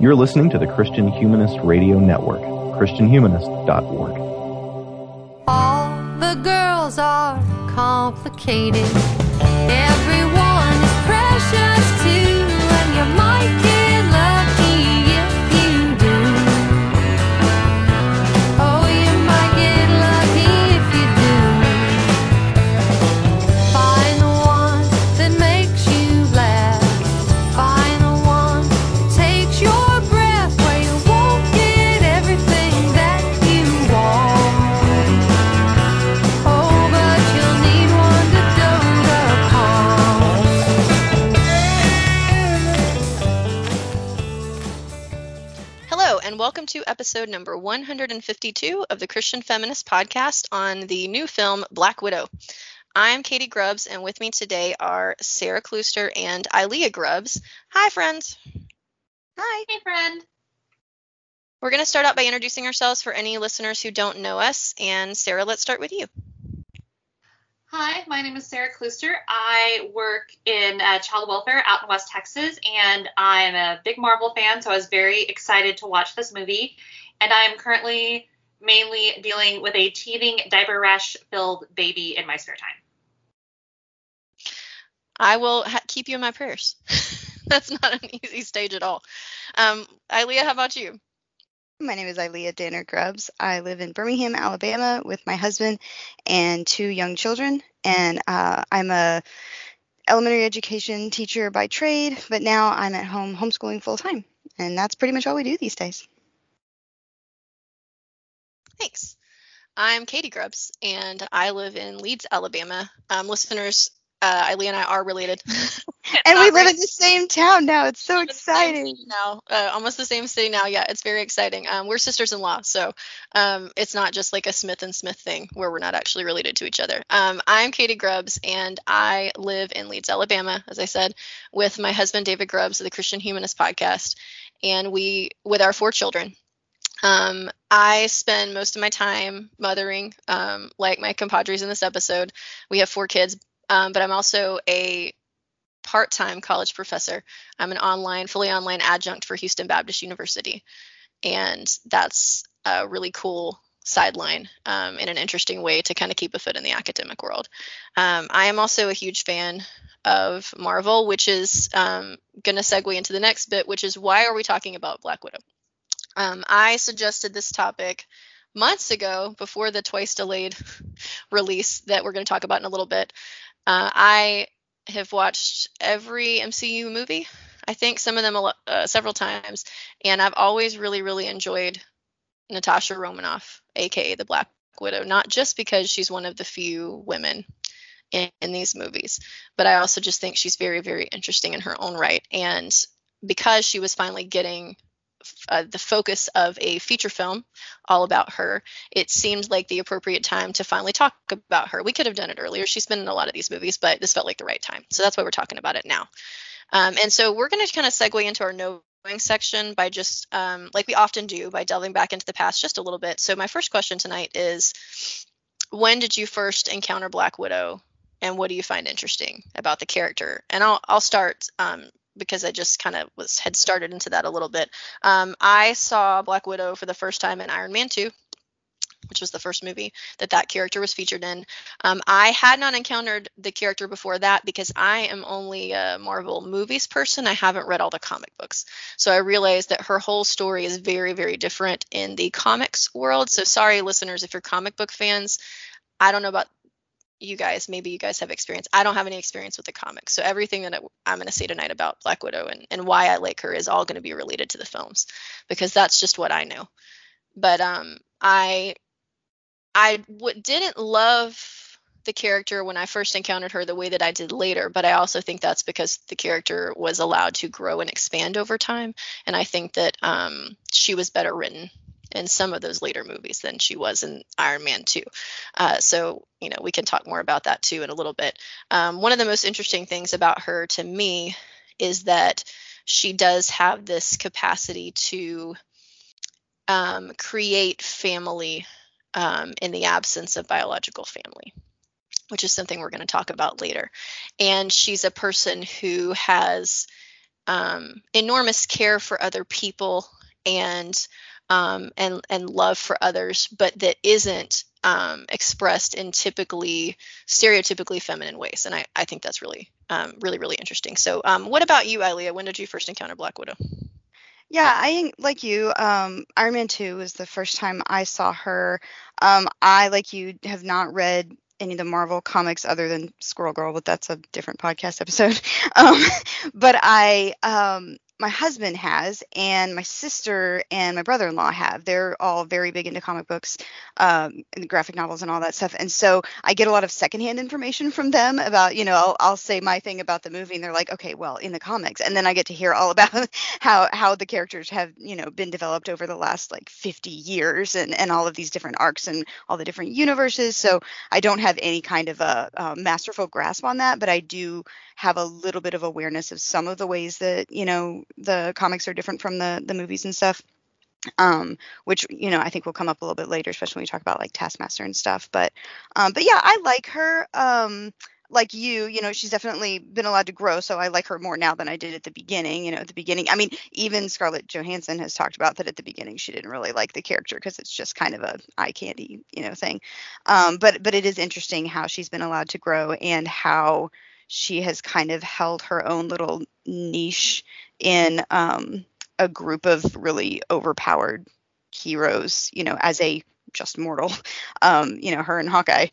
You're listening to the Christian Humanist Radio Network, ChristianHumanist.org. All the girls are complicated. Everyone episode number 152 of the Christian Feminist Podcast on the new film Black Widow. I'm Katie Grubbs, and with me today are Sarah Klooster and Ilea Grubbs. Hi, friends. Hi. Hey, friend. We're going to start out by introducing ourselves for any listeners who don't know us. And Sarah, let's start with you. Hi, my name is Sarah Klooster. I work in uh, child welfare out in West Texas, and I'm a big Marvel fan, so I was very excited to watch this movie. And I am currently mainly dealing with a teething diaper rash filled baby in my spare time. I will ha- keep you in my prayers. That's not an easy stage at all. Um, Ilea, how about you? My name is Ilea Danner Grubbs. I live in Birmingham, Alabama, with my husband and two young children. And uh, I'm a elementary education teacher by trade, but now I'm at home homeschooling full time. And that's pretty much all we do these days. Thanks. I'm Katie Grubbs, and I live in Leeds, Alabama. Um, listeners, uh, Ilea and I are related. And we live really. in the same town now. It's so exciting. now uh, almost the same city now yeah it's very exciting um, we're sisters-in-law so um, it's not just like a smith and smith thing where we're not actually related to each other um, i'm katie grubbs and i live in leeds alabama as i said with my husband david grubbs of the christian humanist podcast and we with our four children um, I spend most of my time mothering, um, like my compadres in this episode. We have four kids, um, but I'm also a part-time college professor. I'm an online, fully online adjunct for Houston Baptist University, and that's a really cool sideline um, in an interesting way to kind of keep a foot in the academic world. Um, I am also a huge fan of Marvel, which is um, going to segue into the next bit, which is why are we talking about Black Widow? Um, I suggested this topic months ago before the twice delayed release that we're going to talk about in a little bit. Uh, I have watched every MCU movie. I think some of them uh, several times, and I've always really, really enjoyed Natasha Romanoff, aka the Black Widow, not just because she's one of the few women in, in these movies, but I also just think she's very, very interesting in her own right. And because she was finally getting uh, the focus of a feature film all about her, it seemed like the appropriate time to finally talk about her. We could have done it earlier. She's been in a lot of these movies, but this felt like the right time. So that's why we're talking about it now. Um, and so we're going to kind of segue into our knowing section by just, um, like we often do, by delving back into the past just a little bit. So my first question tonight is when did you first encounter Black Widow and what do you find interesting about the character? And I'll, I'll start um, because I just kind of was had started into that a little bit. Um, I saw Black Widow for the first time in Iron Man 2, which was the first movie that that character was featured in. Um, I had not encountered the character before that because I am only a Marvel movies person. I haven't read all the comic books. So I realized that her whole story is very, very different in the comics world. So sorry, listeners, if you're comic book fans. I don't know about you guys maybe you guys have experience. I don't have any experience with the comics. So everything that I, am going to say tonight about black widow and, and why i like her is all going to be related to the films because that's just what i know but um i i w- didn't love the character when i first encountered her the way that i did later but i also think that's because the character was allowed to grow and expand over time. And i think that um she was better written in some of those later movies than she was in Iron Man 2. Uh, so, you know, we can talk more about that too in a little bit. Um, one of the most interesting things about her to me is that she does have this capacity to um, create family um, in the absence of biological family. Which is something we're going to talk about later. And she's a person who has um, enormous care for other people and um, and and love for others, but that isn't um, expressed in typically stereotypically feminine ways. And I, I think that's really um, really really interesting. So um, what about you, Ilea? When did you first encounter Black Widow? Yeah, I like you. Um, Iron Man 2 was the first time I saw her. Um, I, like you, have not read any of the Marvel comics other than Squirrel Girl, but that's a different podcast episode. Um, but I um, my husband has, and my sister and my brother in law have. They're all very big into comic books, um, and graphic novels, and all that stuff. And so I get a lot of secondhand information from them about, you know, I'll, I'll say my thing about the movie, and they're like, okay, well, in the comics, and then I get to hear all about how how the characters have, you know, been developed over the last like 50 years, and and all of these different arcs and all the different universes. So I don't have any kind of a, a masterful grasp on that, but I do have a little bit of awareness of some of the ways that you know the comics are different from the the movies and stuff um which you know i think will come up a little bit later especially when we talk about like taskmaster and stuff but um but yeah i like her um like you, you know, she's definitely been allowed to grow. So I like her more now than I did at the beginning. You know, at the beginning, I mean, even Scarlett Johansson has talked about that at the beginning. She didn't really like the character because it's just kind of a eye candy, you know, thing. Um, but but it is interesting how she's been allowed to grow and how she has kind of held her own little niche in um, a group of really overpowered heroes, you know, as a just mortal, um, you know, her and Hawkeye.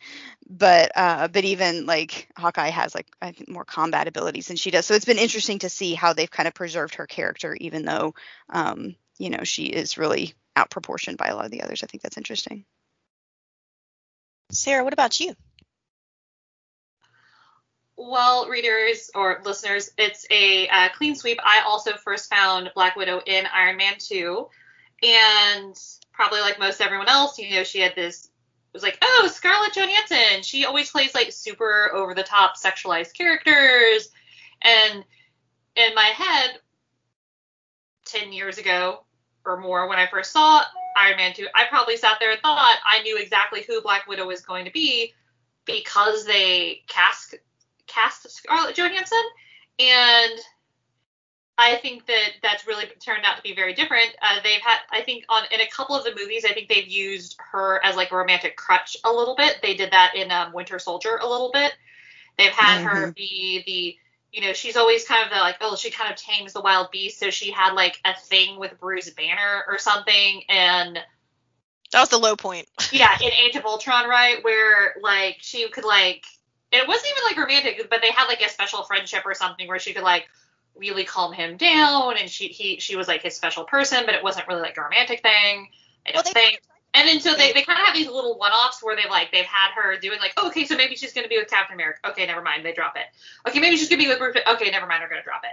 But uh, but even like Hawkeye has like I think more combat abilities than she does. So it's been interesting to see how they've kind of preserved her character, even though um, you know she is really outproportioned by a lot of the others. I think that's interesting. Sarah, what about you? Well, readers or listeners, it's a uh, clean sweep. I also first found Black Widow in Iron Man 2. And probably like most everyone else, you know, she had this, it was like, oh, Scarlett Johansson. She always plays like super over the top sexualized characters. And in my head, 10 years ago or more, when I first saw Iron Man 2, I probably sat there and thought I knew exactly who Black Widow was going to be because they cast cast Scarlett Johansson, and I think that that's really turned out to be very different. Uh, they've had, I think, on in a couple of the movies, I think they've used her as like a romantic crutch a little bit. They did that in um, Winter Soldier a little bit. They've had mm-hmm. her be the, you know, she's always kind of the like, oh, she kind of tames the wild beast. So she had like a thing with Bruce Banner or something, and that was the low point. yeah, in Age of Ultron, right, where like she could like it wasn't even like romantic, but they had like a special friendship or something where she could like really calm him down, and she he she was like his special person, but it wasn't really like a romantic thing. I don't well, think. And then so they, they kind of have these little one-offs where they've like they've had her doing like oh, okay so maybe she's gonna be with Captain America okay never mind they drop it okay maybe she's gonna be with Bruce okay never mind they're gonna drop it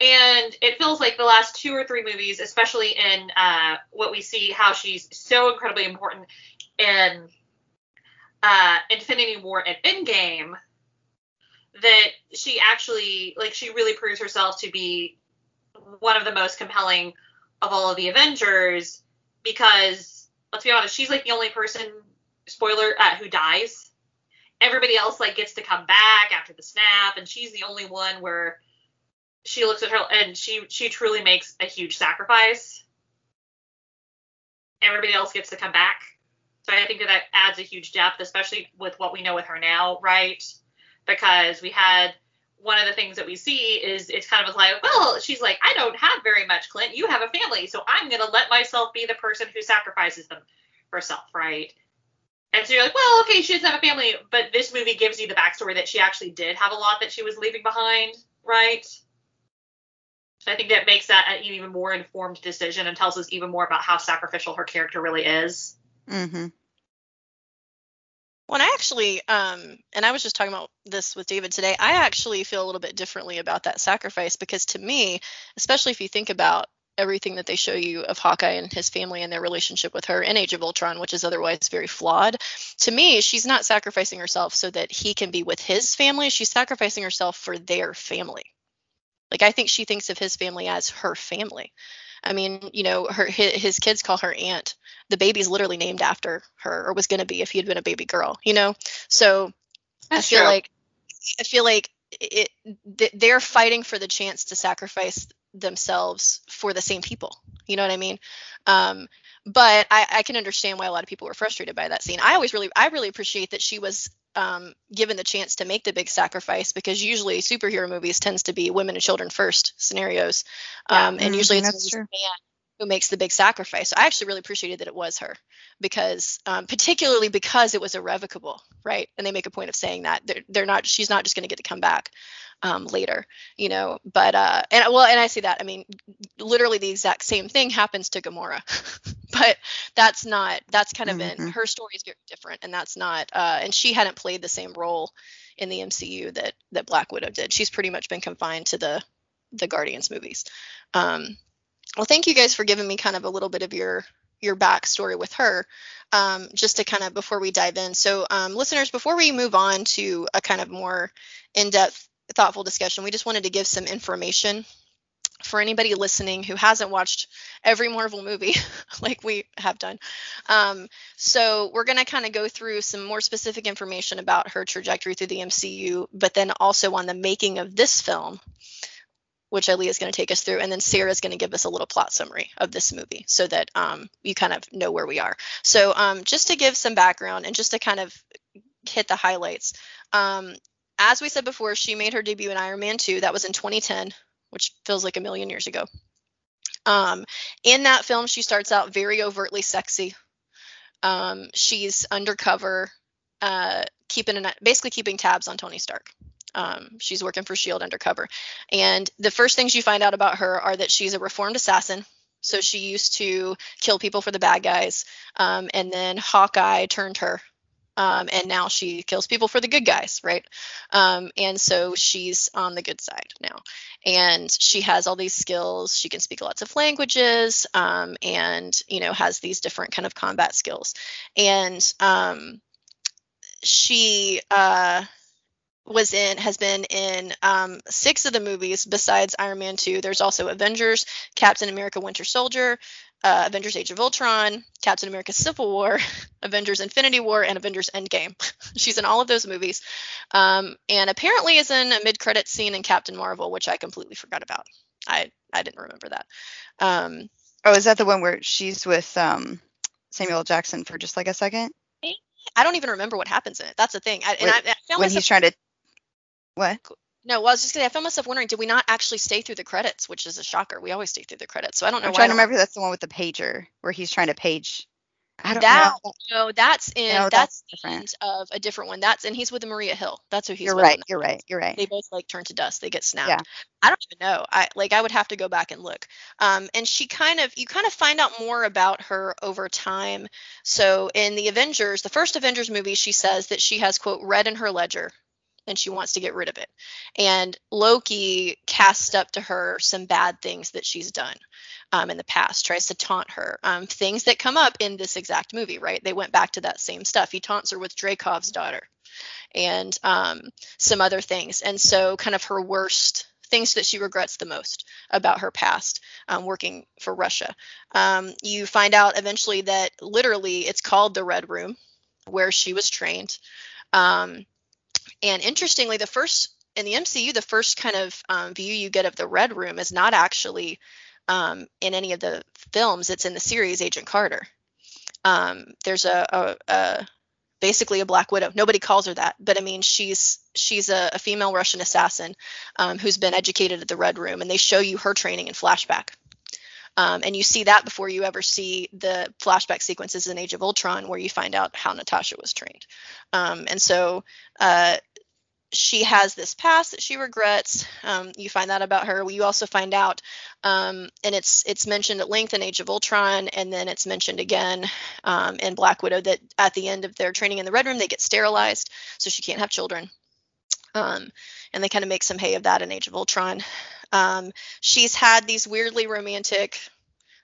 and it feels like the last two or three movies especially in uh, what we see how she's so incredibly important in uh, Infinity War and Endgame that she actually like she really proves herself to be one of the most compelling of all of the Avengers because let's be honest, she's like the only person spoiler uh, who dies. Everybody else like gets to come back after the snap, and she's the only one where she looks at her and she she truly makes a huge sacrifice. Everybody else gets to come back. So I think that that adds a huge depth, especially with what we know with her now, right? Because we had one of the things that we see is it's kind of like, well, she's like, I don't have very much, Clint. You have a family, so I'm gonna let myself be the person who sacrifices them herself, right? And so you're like, well, okay, she doesn't have a family, but this movie gives you the backstory that she actually did have a lot that she was leaving behind, right? So I think that makes that an even more informed decision and tells us even more about how sacrificial her character really is. Mm-hmm. Well, I actually, um, and I was just talking about this with David today. I actually feel a little bit differently about that sacrifice because to me, especially if you think about everything that they show you of Hawkeye and his family and their relationship with her in Age of Ultron, which is otherwise very flawed. To me, she's not sacrificing herself so that he can be with his family. She's sacrificing herself for their family. Like I think she thinks of his family as her family. I mean, you know, her his, his kids call her aunt. The baby's literally named after her, or was going to be if he had been a baby girl. You know, so That's I feel true. like I feel like it they're fighting for the chance to sacrifice themselves for the same people. You know what I mean? Um, but I, I can understand why a lot of people were frustrated by that scene. I always really, I really appreciate that she was um, given the chance to make the big sacrifice because usually superhero movies tends to be women and children first scenarios, Yeah. um, and usually Mhm, it's a man who makes the big sacrifice. So I actually really appreciated that it was her because, um, particularly because it was irrevocable, right? And they make a point of saying that they're, they're not, she's not just going to get to come back um, later, you know. But uh, and well, and I see that. I mean, literally the exact same thing happens to Gamora, but that's not. That's kind of in Mhm. her story is very different, and that's not. Uh, and she hadn't played the same role in the MCU that that Black Widow did. She's pretty much been confined to the the Guardians movies. Um, well, thank you guys for giving me kind of a little bit of your your backstory with her. Um, just to kind of before we dive in. So, um, listeners, before we move on to a kind of more in-depth, thoughtful discussion, we just wanted to give some information for anybody listening who hasn't watched every Marvel movie like we have done. Um, so we're going to kind of go through some more specific information about her trajectory through the MCU, but then also on the making of this film, which Ali is going to take us through, and then Sarah is going to give us a little plot summary of this movie so that um, you kind of know where we are. So um, just to give some background and just to kind of hit the highlights. Um, as we said before, she made her debut in Iron Man 2. That was in 2010, which feels like a million years ago. Um, in that film, she starts out very overtly sexy. Um, she's undercover, uh, keeping an, basically keeping tabs on Tony Stark. Um, she's working for Shield undercover, and the first things you find out about her are that she's a reformed assassin. So she used to kill people for the bad guys, um, and then Hawkeye turned her um, and now she kills people for the good guys, right? Um, and so she's on the good side now, and she has all these skills. She can speak lots of languages, um, and you know has these different kind of combat skills, and um, she uh, was in has been in um, six of the movies besides Iron Man 2. There's also Avengers, Captain America Winter Soldier, uh, Avengers Age of Ultron, Captain America Civil War, Avengers Infinity War, and Avengers Endgame. She's in all of those movies. Um, and apparently is in a mid credit scene in Captain Marvel, which I completely forgot about. I, I didn't remember that. Um, Oh, is that the one where she's with um, Samuel Jackson for just like a second I don't even remember what happens in it. That's the thing. I, and I, I found when myself he's trying to? What? No, well, I was just gonna. I found myself wondering, did we not actually stay through the credits, which is a shocker. We always stay through the credits, so I don't know. I'm why trying to remember. That's the one with the pager where he's trying to page. I don't That know. no, that's in No, that's, that's the different. end of a different one. That's and he's with Maria Hill. That's who he's You're right. You're right. You're right. They both like turn to dust. They get snapped. Yeah. I don't even know. I like I would have to go back and look. Um, and she kind of you kind of find out more about her over time. So in the Avengers, the first Avengers movie, she says that she has quote red in her ledger and she wants to get rid of it. And Loki casts up to her some bad things that she's done um, in the past, tries to taunt her. Um, things that come up in this exact movie, right? They went back to that same stuff. He taunts her with Dreykov's daughter and um, some other things. And so, kind of her worst things that she regrets the most about her past um, working for Russia. Um, you find out eventually that literally it's called the Red Room, where she was trained. Um, and interestingly, the first in the MCU, the first kind of um, view you get of the Red Room is not actually um, in any of the films. It's in the series Agent Carter. Um, there's a, a, a basically a Black Widow. Nobody calls her that, but I mean she's she's a, a female Russian assassin um, who's been educated at the Red Room, and they show you her training in flashback. Um, and you see that before you ever see the flashback sequences in Age of Ultron, where you find out how Natasha was trained. Um, and so uh, she has this past that she regrets. Um, you find that about her. You also find out, um, and it's it's mentioned at length in Age of Ultron, and then it's mentioned again um, in Black Widow that at the end of their training in the Red Room, they get sterilized, so she can't have children. Um, and they kind of make some hay of that in Age of Ultron. Um, she's had these weirdly romantic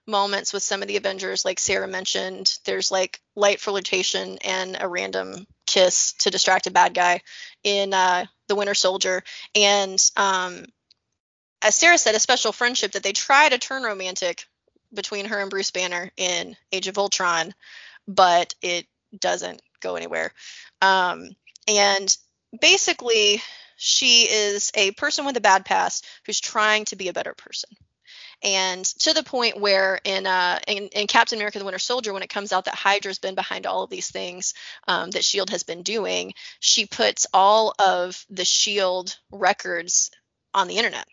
moments with some of the Avengers, like Sarah mentioned. There's like light flirtation and a random kiss to distract a bad guy in uh, the Winter Soldier, and um, as Sarah said, a special friendship that they try to turn romantic between her and Bruce Banner in Age of Ultron, but it doesn't go anywhere. Um, and basically, she is a person with a bad past who's trying to be a better person. And to the point where in uh in, in Captain America: The Winter Soldier, when it comes out that Hydra's been behind all of these things um, that Shield has been doing, she puts all of the Shield records on the internet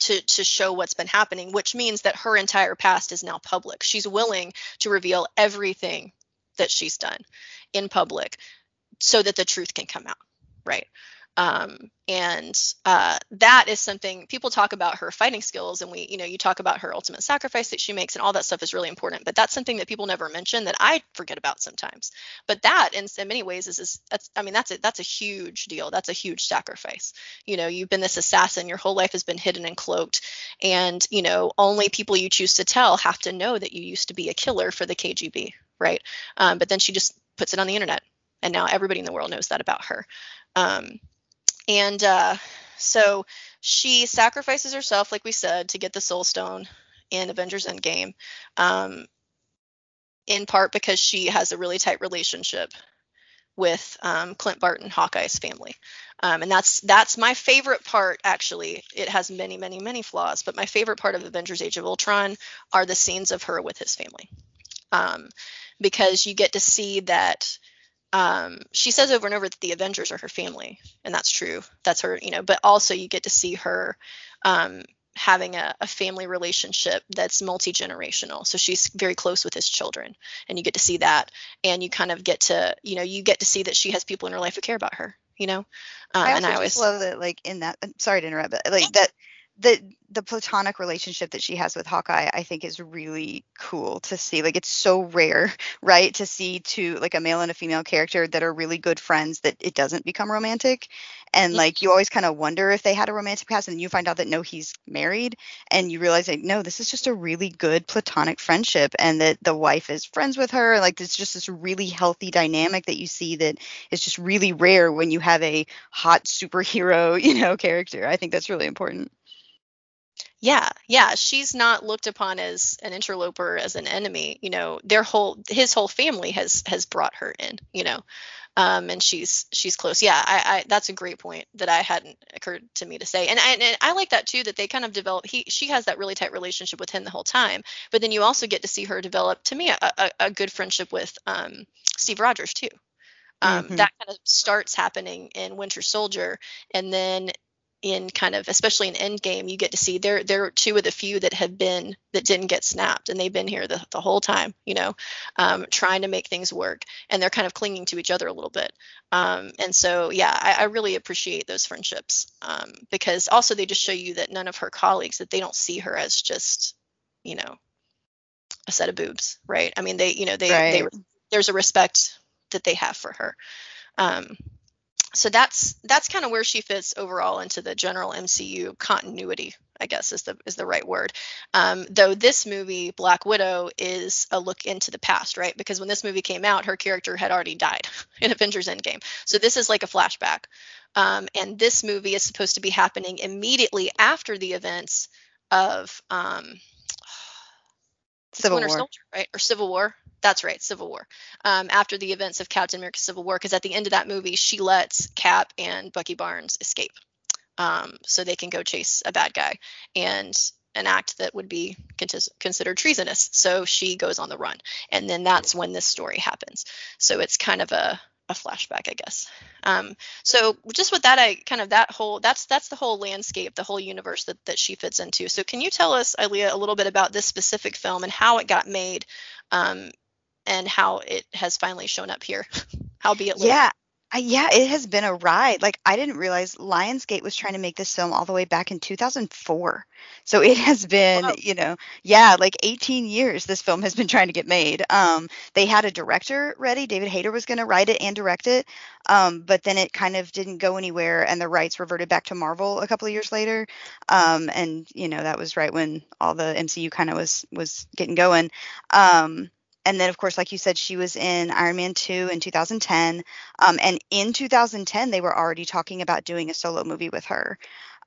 to to show what's been happening, which means that her entire past is now public. She's willing to reveal everything that she's done in public so that the truth can come out, right? Um, and uh, that is something people talk about her fighting skills, and we, you know, you talk about her ultimate sacrifice that she makes, and all that stuff is really important. But that's something that people never mention that I forget about sometimes. But that, in, in many ways, is, is that's, I mean, that's a that's a huge deal. That's a huge sacrifice. You know, you've been this assassin, your whole life has been hidden and cloaked, and you know, only people you choose to tell have to know that you used to be a killer for the KGB, right? Um, but then she just puts it on the internet, and now everybody in the world knows that about her. Um, and uh, so she sacrifices herself, like we said, to get the Soul Stone in Avengers Endgame, um, in part because she has a really tight relationship with um, Clint Barton, Hawkeye's family. Um, and that's that's my favorite part. Actually, it has many, many, many flaws, but my favorite part of Avengers: Age of Ultron are the scenes of her with his family, um, because you get to see that um, she says over and over that the Avengers are her family, and that's true. That's her, you know. But also, you get to see her um, having a, a, family relationship that's multi generational. So she's very close with his children, and you get to see that, and you kind of get to, you know, you get to see that she has people in her life who care about her. You know, um, I and I always love that, like in that. I'm Sorry to interrupt, but like that the the platonic relationship that she has with Hawkeye, I think is really cool to see. Like it's so rare, right, to see two like a male and a female character that are really good friends that it doesn't become romantic. And like you always kind of wonder if they had a romantic past, and then you find out that no, he's married, and you realize like no, this is just a really good platonic friendship, and that the wife is friends with her. Like it's just this really healthy dynamic that you see that is just really rare when you have a hot superhero, you know, character. I think that's really important. Yeah, yeah, she's not looked upon as an interloper, as an enemy. You know, their whole his whole family has has brought her in. You know, um, and she's she's close. Yeah, I, I that's a great point that I hadn't occurred to me to say, and I, and I like that too that they kind of develop. He she has that really tight relationship with him the whole time, but then you also get to see her develop to me a, a, a good friendship with um, Steve Rogers too. Um, Mhm. That kind of starts happening in Winter Soldier, and then in kind of especially in Endgame, you get to see they're they're two of the few that have been that didn't get snapped, and they've been here the, the whole time, you know, um, trying to make things work, and they're kind of clinging to each other a little bit. Um, and so, yeah, I, I really appreciate those friendships um, because also they just show you that none of her colleagues that they don't see her as just, you know, a set of boobs, right? I mean, they, you know, they, they there's a respect that they have for her. Um, so that's that's kind of where she fits overall into the general MCU continuity, I guess is the is the right word. Um, though this movie, Black Widow, is a look into the past, right? Because when this movie came out, her character had already died in Avengers Endgame. So this is like a flashback. Um, and this movie is supposed to be happening immediately after the events of um, Civil Winter War. Soldier, right? Or Civil War. That's right, Civil War. Um, after the events of Captain America: Civil War, because at the end of that movie, she lets Cap and Bucky Barnes escape, um, so they can go chase a bad guy, and an act that would be considered treasonous. So she goes on the run, and then that's when this story happens. So it's kind of a a flashback, I guess. Um, so just with that, I kind of that whole that's that's the whole landscape, the whole universe that that she fits into. So can you tell us, Ilea, a little bit about this specific film and how it got made, um, and how it has finally shown up here, howbeit late? Yeah. I, yeah, it has been a ride. Like I didn't realize Lionsgate was trying to make this film all the way back in 2004. So it has been, Wow. you know, yeah, like 18 years this film has been trying to get made. Um, they had a director ready. David Hayter was going to write it and direct it. Um, but then it kind of didn't go anywhere and the rights reverted back to Marvel a couple of years later. Um, and you know, that was right when all the MCU kind of was was getting going. Um, and then of course, like you said, she was in Iron Man 2 in 2010. Um, and in 2010, they were already talking about doing a solo movie with her.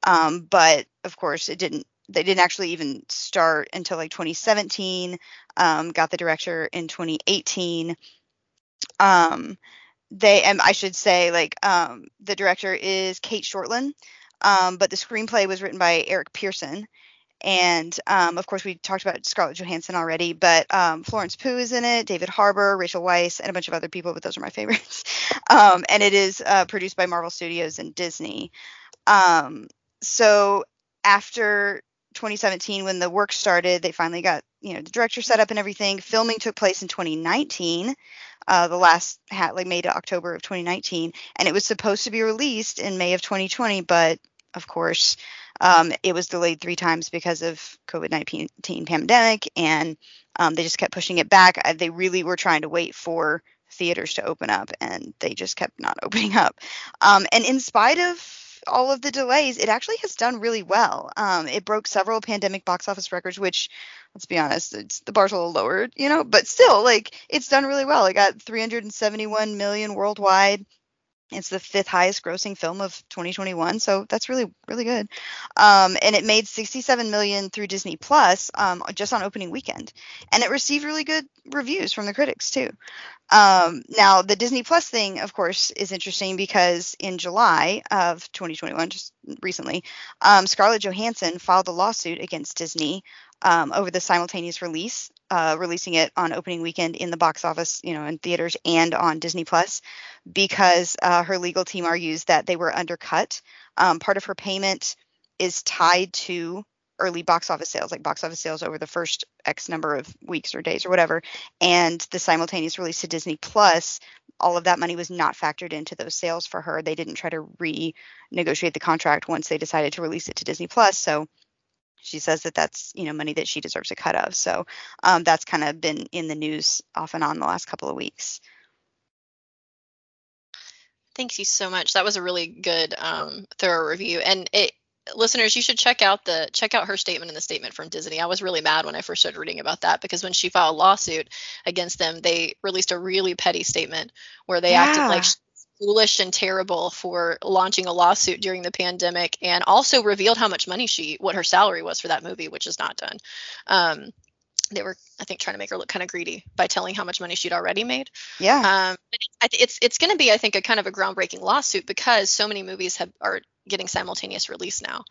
Um, but of course, it didn't. They didn't actually even start until like 2017. Um, got the director in 2018. Um, they and I should say like um, the director is Cate Shortland, um, but the screenplay was written by Eric Pearson. And um, of course, we talked about Scarlett Johansson already, but um, Florence Pugh is in it, David Harbour, Rachel Weisz, and a bunch of other people, but those are my favorites. um, and it is uh, produced by Marvel Studios and Disney. Um, so after 2017, when the work started, they finally got you know the director set up and everything. Filming took place in 2019, uh, the last hat like May to October of 2019, and it was supposed to be released in May of 2020, but of course, um, it was delayed three times because of COVID-19 pandemic, and um, they just kept pushing it back. They really were trying to wait for theaters to open up, and they just kept not opening up. Um, and in spite of all of the delays, it actually has done really well. Um, it broke several pandemic box office records, which, let's be honest, it's the bar's a little lowered, you know, but still, like, it's done really well. It got 371 million worldwide. It's the fifth highest grossing film of 2021, so that's really really good. Um, and it made 67 million through Disney Plus um, just on opening weekend, and it received really good reviews from the critics too. Um, now the Disney Plus thing, of course, is interesting because in July of 2021, just recently, um, Scarlett Johansson filed a lawsuit against Disney um, over the simultaneous release, uh, releasing it on opening weekend in the box office, you know, in theaters and on Disney Plus, because uh, her legal team argues that they were undercut. Um, part of her payment is tied to early box office sales, like box office sales over the first X number of weeks or days or whatever, and the simultaneous release to Disney Plus. All of that money was not factored into those sales for her. They didn't try to renegotiate the contract once they decided to release it to Disney Plus. So she says that that's you know money that she deserves a cut of. So um, that's kind of been in the news off and on the last couple of weeks. Thank you so much. That was a really good, um, thorough review. And it, listeners, you should check out the check out her statement in the statement from Disney. I was really mad when I first started reading about that because when she filed a lawsuit against them, they released a really petty statement where they acted like foolish and terrible for launching a lawsuit during the pandemic, and also revealed how much money she, what her salary was for that movie, which is not done. Um, they were, I think, trying to make her look kind of greedy by telling how much money she'd already made. Yeah. Um, but I th- it's it's going to be, I think, a kind of a groundbreaking lawsuit because so many movies have are getting simultaneous release now.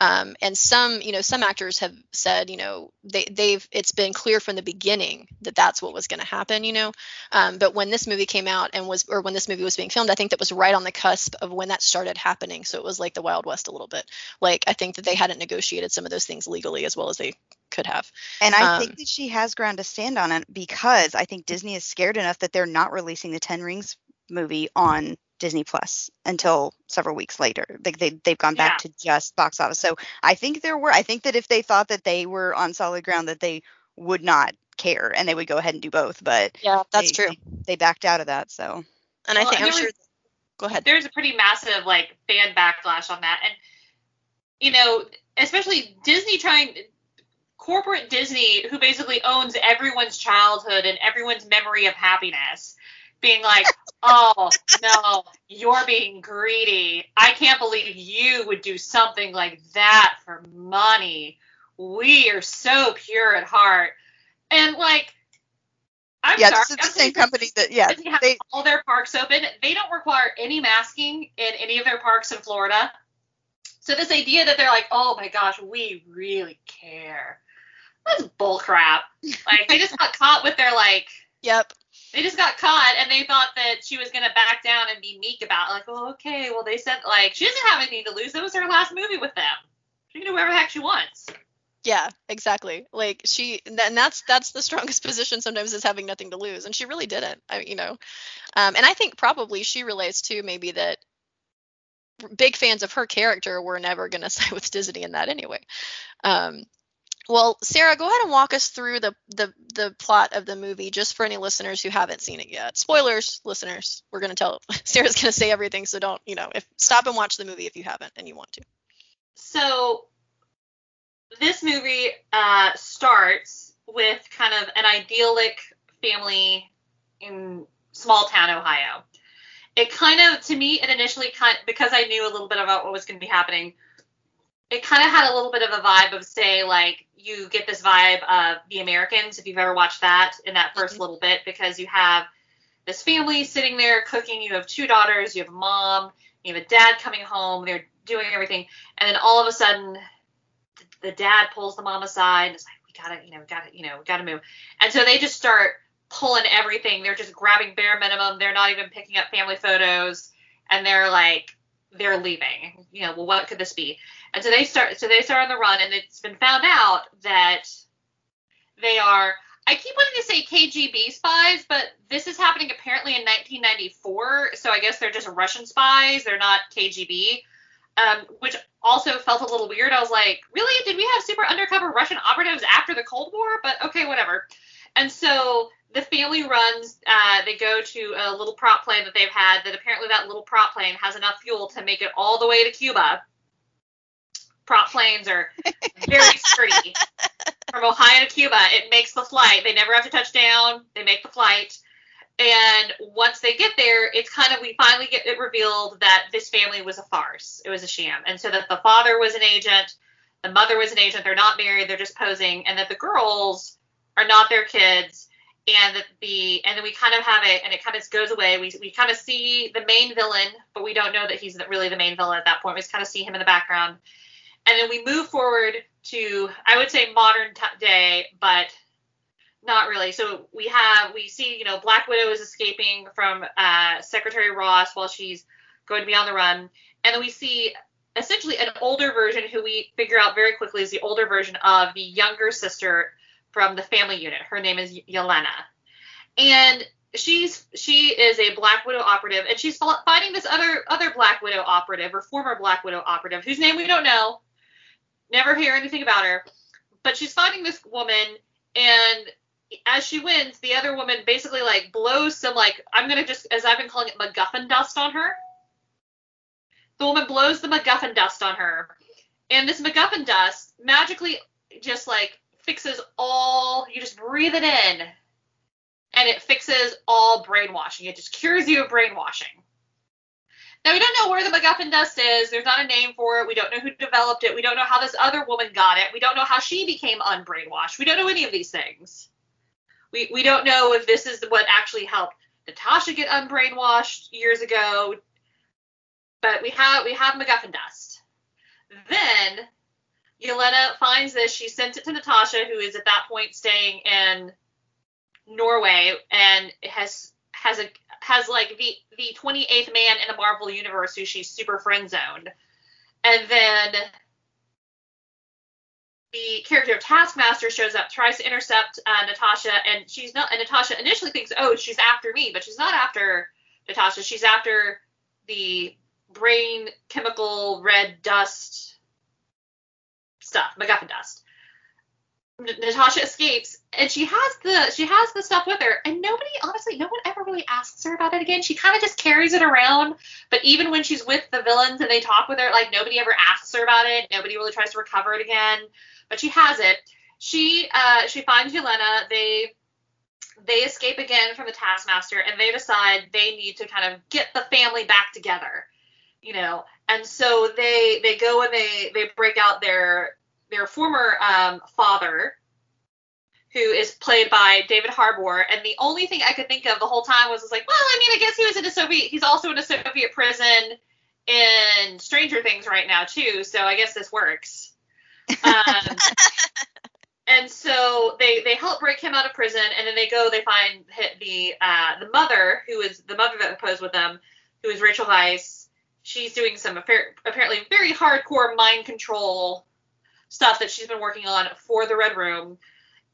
Um, and some, you know, some actors have said, you know, they they've it's been clear from the beginning that that's what was going to happen, you know. Um, but when this movie came out and was, or when this movie was being filmed, I think that was right on the cusp of when that started happening. So it was like the Wild West a little bit. Like I think that they hadn't negotiated some of those things legally as well as they could have. And I Um, think that she has ground to stand on it because I think Disney is scared enough that they're not releasing the Ten Rings movie on Disney Plus until several weeks later. Like they they've gone back to just box office. So I think there were I think that if they thought that they were on solid ground that they would not care and they would go ahead and do both. But Yeah, that's they, true. They, they backed out of that. So And I Well, think I'm there sure. was- Go ahead. there's a pretty massive like fan backlash on that and you know especially disney trying corporate disney who basically owns everyone's childhood and everyone's memory of happiness being like oh no you're being greedy i can't believe you would do something like that for money we are so pure at heart and like I'm yeah, sorry. is the I'm same company that yeah they all their parks open. They don't require any masking in any of their parks in Florida. So this idea that they're like, oh my gosh, we really care. That's bullcrap. Like they just got caught with their like Yep. They just got caught and they thought that she was gonna back down and be meek about it. like, oh okay, well they said like she doesn't have anything to lose. That was her last movie with them. She can do whatever the heck she wants. Yeah, exactly. Like she, and that's that's the strongest position sometimes is having nothing to lose, and she really didn't. I, you know, um, and I think probably she relates too, maybe that big fans of her character were never to side with Disney in that anyway. Um, well, Sarah, go ahead and walk us through the, the the plot of the movie, just for any listeners who haven't seen it yet. Spoilers, listeners. We're to tell Sarah's to say everything, so don't you know if stop and watch the movie if you haven't and you want to. So this movie uh, starts with kind of an idyllic family in small town Ohio. It kind of, to me, it initially kind because I knew a little bit about what was to be happening. It kind of had a little bit of a vibe of say like you get this vibe of The Americans if you've ever watched that in that 1st Mhm. little bit because you have this family sitting there cooking. You have two daughters. You have a mom. You have a dad coming home. They're doing everything, and then all of a sudden, the dad pulls the mom aside and is like, we gotta, you know, we gotta, you know, we gotta move. And so they just start pulling everything. They're just grabbing bare minimum. They're not even picking up family photos, and they're like, they're leaving. You know, well, what could this be? And so they start, so they start on the run, and it's been found out that they are. I keep wanting to say KGB spies, but this is happening apparently in 1994. So I guess they're just Russian spies. They're not KGB um, which also felt a little weird. I was like, really? Did we have super undercover Russian operatives after the Cold War? But okay, whatever. And so the family runs. Uh, they go to a little prop plane that they've had. That apparently that little prop plane has enough fuel to make it all the way to Cuba. Prop planes are very sturdy. From Ohio to Cuba, it makes the flight. They never have to touch down. They make the flight. And once they get there, it's kind of we finally get it revealed that this family was a farce. It was a sham, and so that the father was an agent, the mother was an agent. They're not married. They're just posing, and that the girls are not their kids. And that the and then we kind of have it, and it kind of goes away. We we kind of see the main villain, but we don't know that he's really the main villain at that point. We just kind of see him in the background, and then we move forward to I would say modern t- day, but not really. So we have we see you know Black Widow is escaping from uh, Secretary Ross while she's going to be on the run, and then we see essentially an older version who we figure out very quickly is the older version of the younger sister from the family unit. Her name is Yelena, and she's she is a Black Widow operative, and she's fighting this other other Black Widow operative or former Black Widow operative whose name we don't know, never hear anything about her, but she's fighting this woman and as she wins, the other woman basically like blows some like I'm gonna just as I've been calling it MacGuffin dust on her. The woman blows the MacGuffin dust on her, and this MacGuffin dust magically just like fixes all. You just breathe it in, and it fixes all brainwashing. It just cures you of brainwashing. Now we don't know where the MacGuffin dust is. There's not a name for it. We don't know who developed it. We don't know how this other woman got it. We don't know how she became unbrainwashed. We don't know any of these things. We we don't know if this is what actually helped Natasha get unbrainwashed years ago, but we have we have MacGuffin dust. Then Yelena finds this. She sends it to Natasha, who is at that point staying in Norway and has has a has like the the 28th man in the Marvel universe who she's super friend zoned. And then the character of Taskmaster shows up, tries to intercept uh, Natasha, and she's not. And Natasha initially thinks, "Oh, she's after me," but she's not after Natasha. She's after the brain chemical red dust stuff, MacGuffin dust. Natasha escapes, and she has the she has the stuff with her, and nobody, honestly, no one ever really asks her about it again. She kind of just carries it around, but even when she's with the villains and they talk with her, like nobody ever asks her about it. Nobody really tries to recover it again but she has it. She uh, she finds Yelena. They they escape again from the Taskmaster, and they decide they need to kind of get the family back together, you know. And so they they go and they they break out their their former um, father, who is played by David Harbour. And the only thing I could think of the whole time was, was like, well, I mean, I guess he was in a Soviet. He's also in a Soviet prison in Stranger Things right now too. So I guess this works. Um, and so they they help break him out of prison, and then they go. They find the uh, the mother, who is the mother that posed with them, who is Rachel Weisz. She's doing some apparently very hardcore mind control stuff that she's been working on for the Red Room.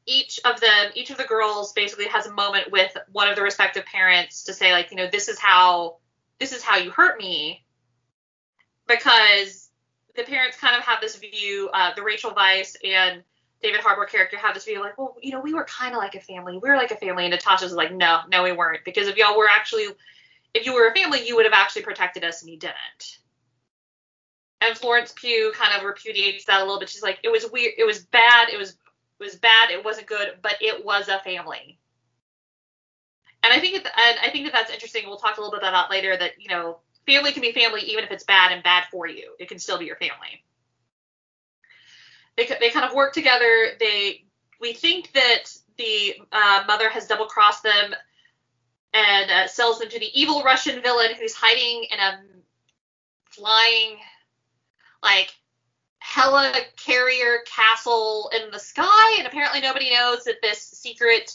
Each of them, each of the girls, basically has a moment with one of the respective parents to say, like, you know, this is how this is how you hurt me, because the parents kind of have this view, uh, the Rachel Weisz and David Harbour character have this view like, well, you know, we were kind of like a family. We were like a family. And Natasha's like, no, no, we weren't. Because if y'all were actually, if you were a family, you would have actually protected us and you didn't. And Florence Pugh kind of repudiates that a little bit. She's like, it was weird. It was bad. It was, it was bad. It wasn't good, but it was a family. And I think, and I think that that's interesting. We'll talk a little bit about that later. That you know, family can be family even if it's bad and bad for you. It can still be your family. They, they kind of work together. They we think that the uh, mother has double crossed them and uh, sells them to the evil Russian villain who's hiding in a flying like Hella Carrier castle in the sky, and apparently nobody knows that this secret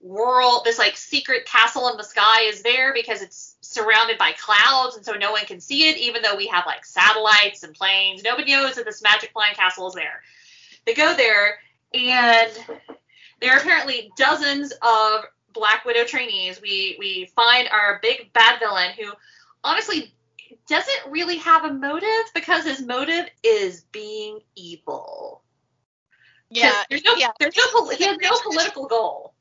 world, this like secret castle in the sky is there because it's surrounded by clouds, and so no one can see it, even though we have like satellites and planes. Nobody knows that this magic flying castle is there. They go there, and there are apparently dozens of Black Widow trainees. We we find our big bad villain who honestly doesn't really have a motive because his motive is being evil. Yeah, there's no yeah. there's no he has no political goal.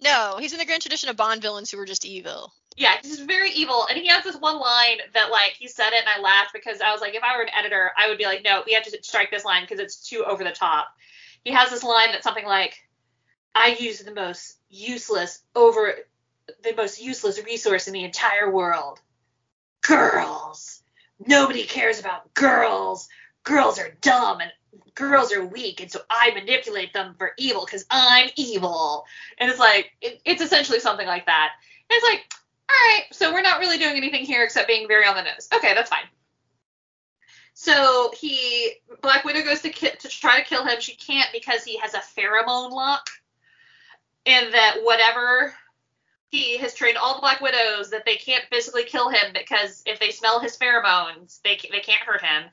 No, he's in the grand tradition of Bond villains who are just evil. Yeah, he's very evil, and he has this one line that like he said it, and I laughed because I was like, if I were an editor, I would be like, no, we have to strike this line because it's too over the top. He has this line that's something like, I use the most useless over the most useless resource in the entire world. Girls. Nobody cares about girls. Girls are dumb and girls are weak, and so I manipulate them for evil because I'm evil. And it's like it, it's essentially something like that. And it's like, all right, so we're not really doing anything here except being very on the nose. Okay, that's fine. So he Black Widow goes to ki- to try to kill him. She can't because he has a pheromone lock, and that whatever he has trained all the Black Widows that they can't physically kill him because if they smell his pheromones, they they can't hurt him.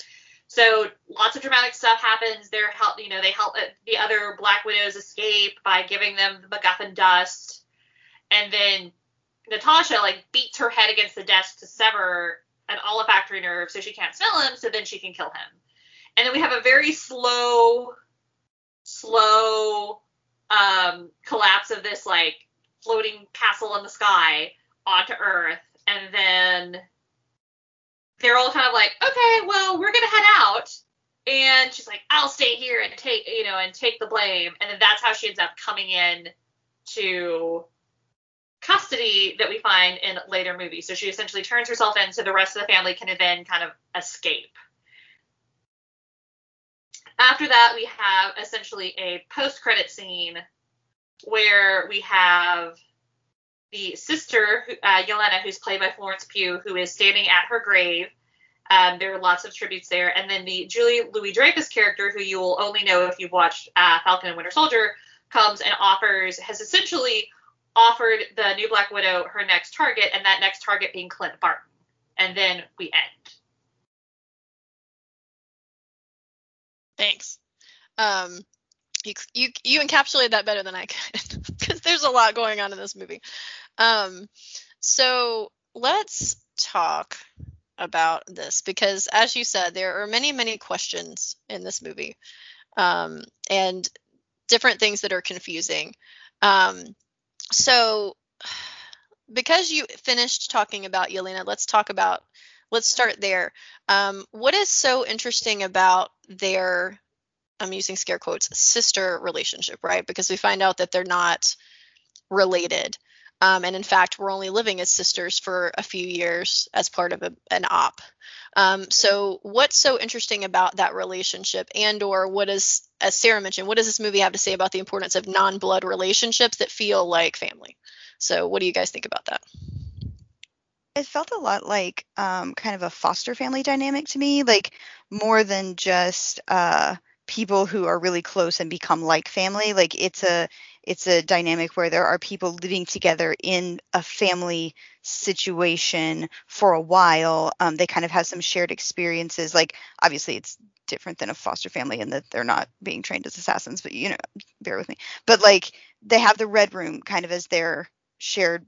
So lots of dramatic stuff happens. They're help, you know, they help uh, the other Black Widows escape by giving them the MacGuffin dust, and then Natasha like beats her head against the desk to sever an olfactory nerve so she can't smell him, so then she can kill him. And then we have a very slow, slow um, collapse of this like floating castle in the sky onto Earth, and then they're all kind of like, okay, well, we're gonna head out. And she's like, I'll stay here and take, you know, and take the blame. And then that's how she ends up coming in to custody that we find in later movies. So she essentially turns herself in so the rest of the family can then kind of escape. After that, we have essentially a post credit scene where we have the sister, uh, Yelena, who's played by Florence Pugh, who is standing at her grave. Um, there are lots of tributes there. And then the Julie Louis Dreyfus character, who you will only know if you've watched uh, Falcon and Winter Soldier, comes and offers, has essentially offered the new Black Widow her next target, and that next target being Clint Barton. And then we end. Thanks. Um, you you you encapsulated that better than I could because there's a lot going on in this movie. Um, so let's talk about this because, as you said, there are many many questions in this movie, um, and different things that are confusing. Um, so because you finished talking about Yelena, let's talk about let's start there. Um, what is so interesting about their I'm using scare quotes sister relationship, right? Because we find out that they're not related. Um, and in fact, we're only living as sisters for a few years as part of a, an op. Um, so, what's so interesting about that relationship, and/or what is, as Sarah mentioned, what does this movie have to say about the importance of non-blood relationships that feel like family? So, what do you guys think about that? It felt a lot like um, kind of a foster family dynamic to me, like more than just uh, people who are really close and become like family. Like it's a it's a dynamic where there are people living together in a family situation for a while. Um, they kind of have some shared experiences. Like obviously, it's different than a foster family in that they're not being trained as assassins, but you know, bear with me. But like they have the red room kind of as their shared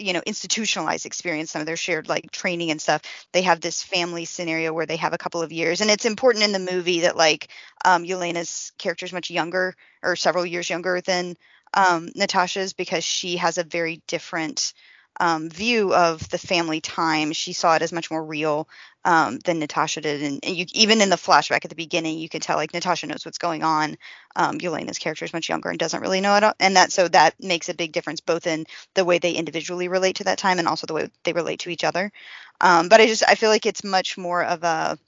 you know institutionalized experience. Some of their shared like training and stuff. They have this family scenario where they have a couple of years and it's important in the movie that like um Yelena's character is much younger or several years younger than um Natasha's because she has a very different um, view of the family time. She saw it as much more real um, than Natasha did, and, and you even in the flashback at the beginning, you can tell like Natasha knows what's going on. Um, character is much younger and doesn't really know it, all, and that so that makes a big difference both in the way they individually relate to that time and also the way they relate to each other. Um, but I just I feel like it's much more of a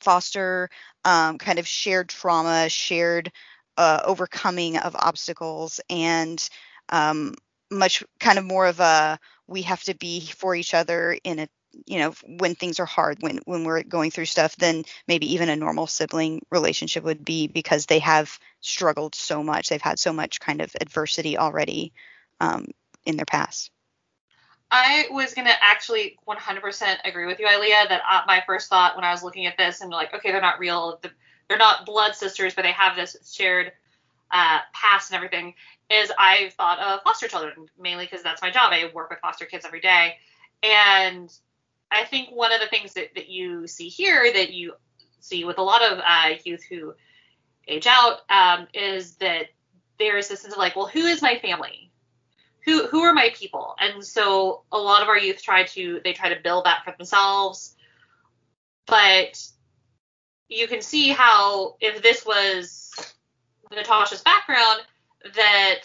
foster um, kind of shared trauma, shared uh, overcoming of obstacles, and um, much kind of more of a we have to be for each other in a you know when things are hard when when we're going through stuff than maybe even a normal sibling relationship would be because they have struggled so much they've had so much kind of adversity already um, in their past I was gonna actually 100% agree with you, Ilea. That uh, my first thought when I was looking at this and like, okay, they're not real, they're not blood sisters, but they have this shared uh, past and everything. Is I thought of foster children mainly because that's my job. I work with foster kids every day, and I think one of the things that, that you see here that you see with a lot of uh, youth who age out um, is that there is this sense of like, well, who is my family? Who who are my people? And so a lot of our youth try to they try to build that for themselves, but you can see how if this was Natasha's background, that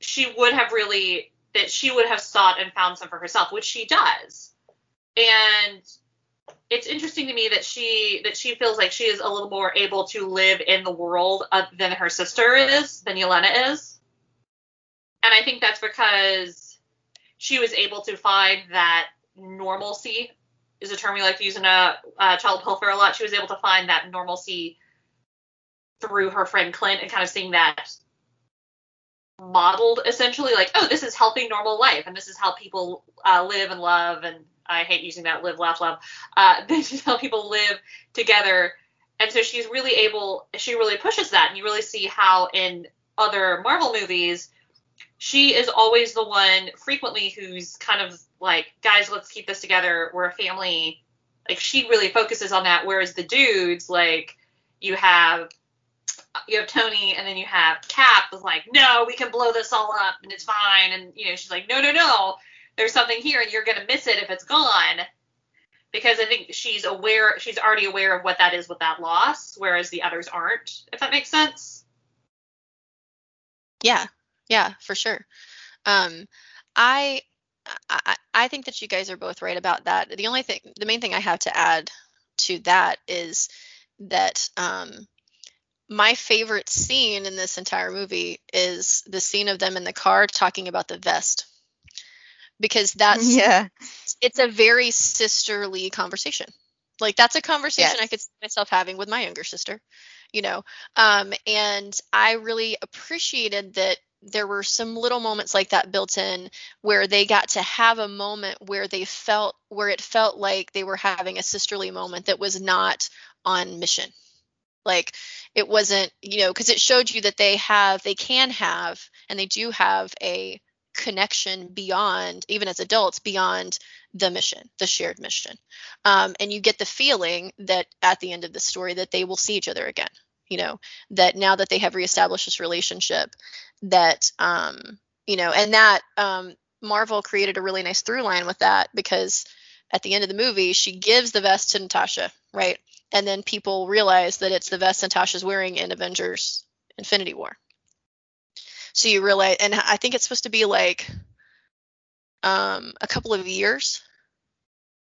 she would have really that she would have sought and found some for herself, which she does and it's interesting to me that she that she feels like she is a little more able to live in the world uh, than her sister is than Yelena is and I think that's because she was able to find that normalcy is a term we like to use in a, a child welfare a lot. She was able to find that normalcy through her friend Clint and kind of seeing that modeled essentially like, oh, this is healthy, normal life, and this is how people uh, live and love and I hate using that live, laugh, love. Uh, this is how people live together. And so she's really able, she really pushes that. And you really see how in other Marvel movies, she is always the one frequently who's kind of like, guys, let's keep this together. We're a family. Like she really focuses on that. Whereas the dudes, like, you have you have Tony and then you have Cap was like, no, we can blow this all up and it's fine. And you know, she's like, no, no, no there's something here and you're to miss it if it's gone because I think she's aware she's already aware of what that is with that loss whereas the others aren't if that makes sense Yeah, yeah, for sure. Um, I, I I think that you guys are both right about that. The only thing, the main thing I have to add to that is that um, my favorite scene in this entire movie is the scene of them in the car talking about the vest. Because that's yeah. it's a very sisterly conversation. Like that's a conversation Yes. i could see myself having with my younger sister you know? Um and i really appreciated that there were some little moments like that built in where they got to have a moment where they felt where it felt like they were having a sisterly moment that was not on mission like it wasn't you know because it showed you that they have they can have and they do have a connection beyond even as adults beyond the mission the shared mission. Um, and you get the feeling that at the end of the story that they will see each other again you know that now that they have reestablished this relationship that um you know and that um marvel created a really nice through line with that because at the end of the movie she gives the vest to natasha right and then people realize that it's the vest natasha's wearing in avengers infinity war. So you realize and i think it's supposed to be like um a couple of years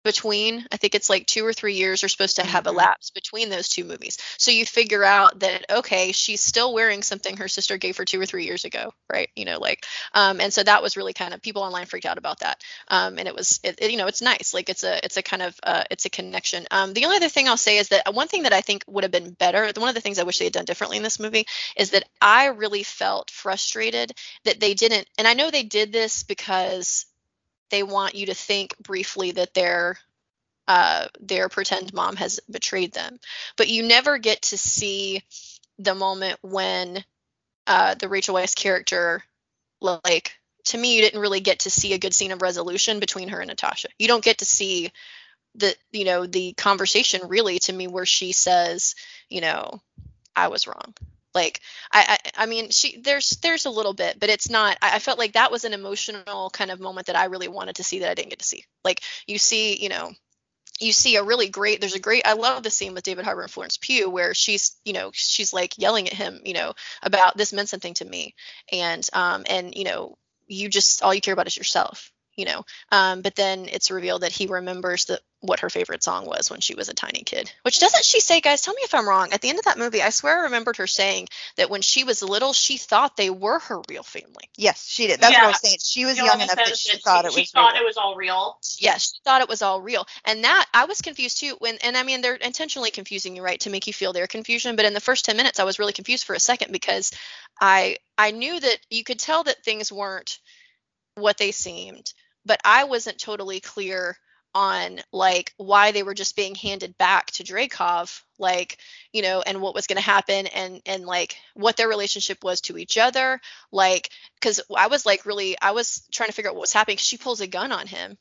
between i think it's like two or three years are supposed to have Mhm. elapsed between those two movies. So you figure out that okay she's still wearing something her sister gave her two or three years ago right? You know like um and so that was really kind of people online freaked out about that. Um and it was it, it- you know it's nice. Like it's a it's a kind of uh it's a connection. Um the only other thing i'll say is that one thing that i think would have been better one of the things i wish they had done differently in this movie is that i really felt frustrated that they didn't and i know they did this because they want you to think briefly that their uh, their pretend mom has betrayed them, but you never get to see the moment when uh, the Rachel Weisz character, like to me, you didn't really get to see a good scene of resolution between her and Natasha. You don't get to see the you know the conversation really to me where she says, you know, I was wrong. Like I, I I mean she there's there's a little bit, but it's not I, I felt like that was an emotional kind of moment that I really wanted to see that I didn't get to see. Like you see, you know, you see a really great there's a great I love the scene with David Harbour and Florence Pugh where she's you know she's like yelling at him you know about this meant something to me and um and you know you just all you care about is yourself you know um but then it's revealed that he remembers that what her favorite song was when she was a tiny kid. Which doesn't she say, guys? Tell me if I'm wrong. At the end of that movie, I swear I remembered her saying that when she was little, she thought they were her real family. Yes, she did. That's what I was saying. She was Yolanda young enough that says she that thought it she was thought real. it was all real. Yes, she thought it was all real. And that I was confused too. When and I mean they're intentionally confusing you, right, to make you feel their confusion. But in the first ten minutes, I was really confused for a second because I I knew that you could tell that things weren't what they seemed, but I wasn't totally clear on like why they were just being handed back to Dreykov, like you know, and what was going to happen, and and like what their relationship was to each other, like because I was like really I was trying to figure out what was happening. she pulls a gun on him,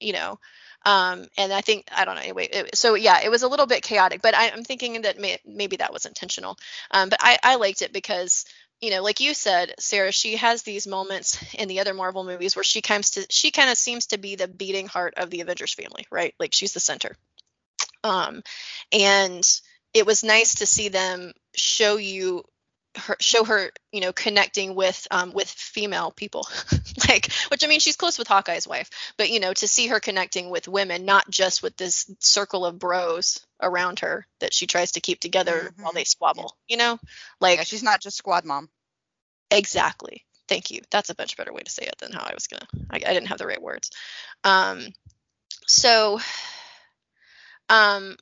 you know, um, and I think I don't know anyway. It, so yeah, it was a little bit chaotic, but I, I'm thinking that may, maybe that was intentional. Um, but I I liked it because you know, like you said, Sarah, she has these moments in the other Marvel movies where she comes to she kind of seems to be the beating heart of the Avengers family, right? Like she's the center. Um, and it was nice to see them show you her show her you know connecting with um with female people like which i mean she's close with hawkeye's wife but you know to see her connecting with women not just with this circle of bros around her that she tries to keep together while Mhm. they squabble you know like Yeah, she's not just squad mom. Exactly. Thank you. That's a much better way to say it than how I was gonna. I, I didn't have the right words. Um, so, um,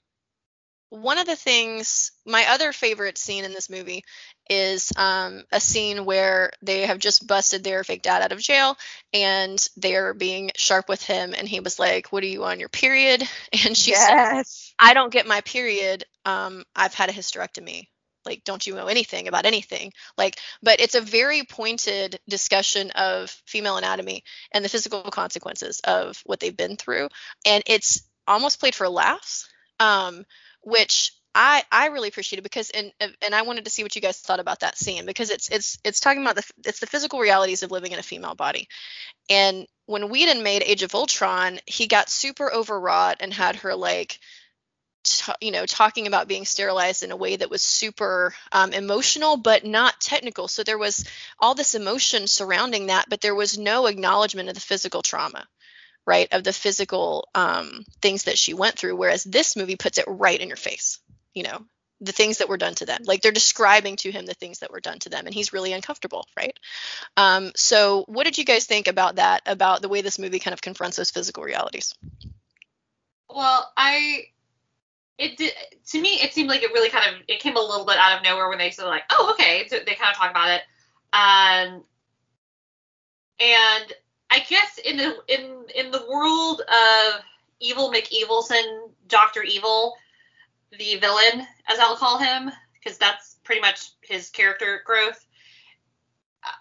one of the things, my other favorite scene in this movie is um, a scene where they have just busted their fake dad out of jail and they're being sharp with him. And he was like, What are you on your period? And she said. I don't get my period. Um, I've had a hysterectomy. Like, don't you know anything about anything? Like, but it's a very pointed discussion of female anatomy and the physical consequences of what they've been through, and it's almost played for laughs, um, which I I really appreciated because and and I wanted to see what you guys thought about that scene because it's it's it's talking about the it's the physical realities of living in a female body, and when Whedon made Age of Ultron, he got super overwrought and had her like t- you know talking about being sterilized in a way that was super um, emotional but not technical. So there was all this emotion surrounding that but there was no acknowledgement of the physical trauma right of the physical um, things that she went through whereas this movie puts it right in your face you know the things that were done to them. Like they're describing to him the things that were done to them and he's really uncomfortable right? Um, so what did you guys think about that about the way this movie kind of confronts those physical realities? Well, I it did to me it seemed like it really kind of it came a little bit out of nowhere when they said like, oh okay, so they kind of talk about it. Um and I guess in the in in the world of Evil McEvilson, Doctor Evil, the villain, as I'll call him, because that's pretty much his character growth.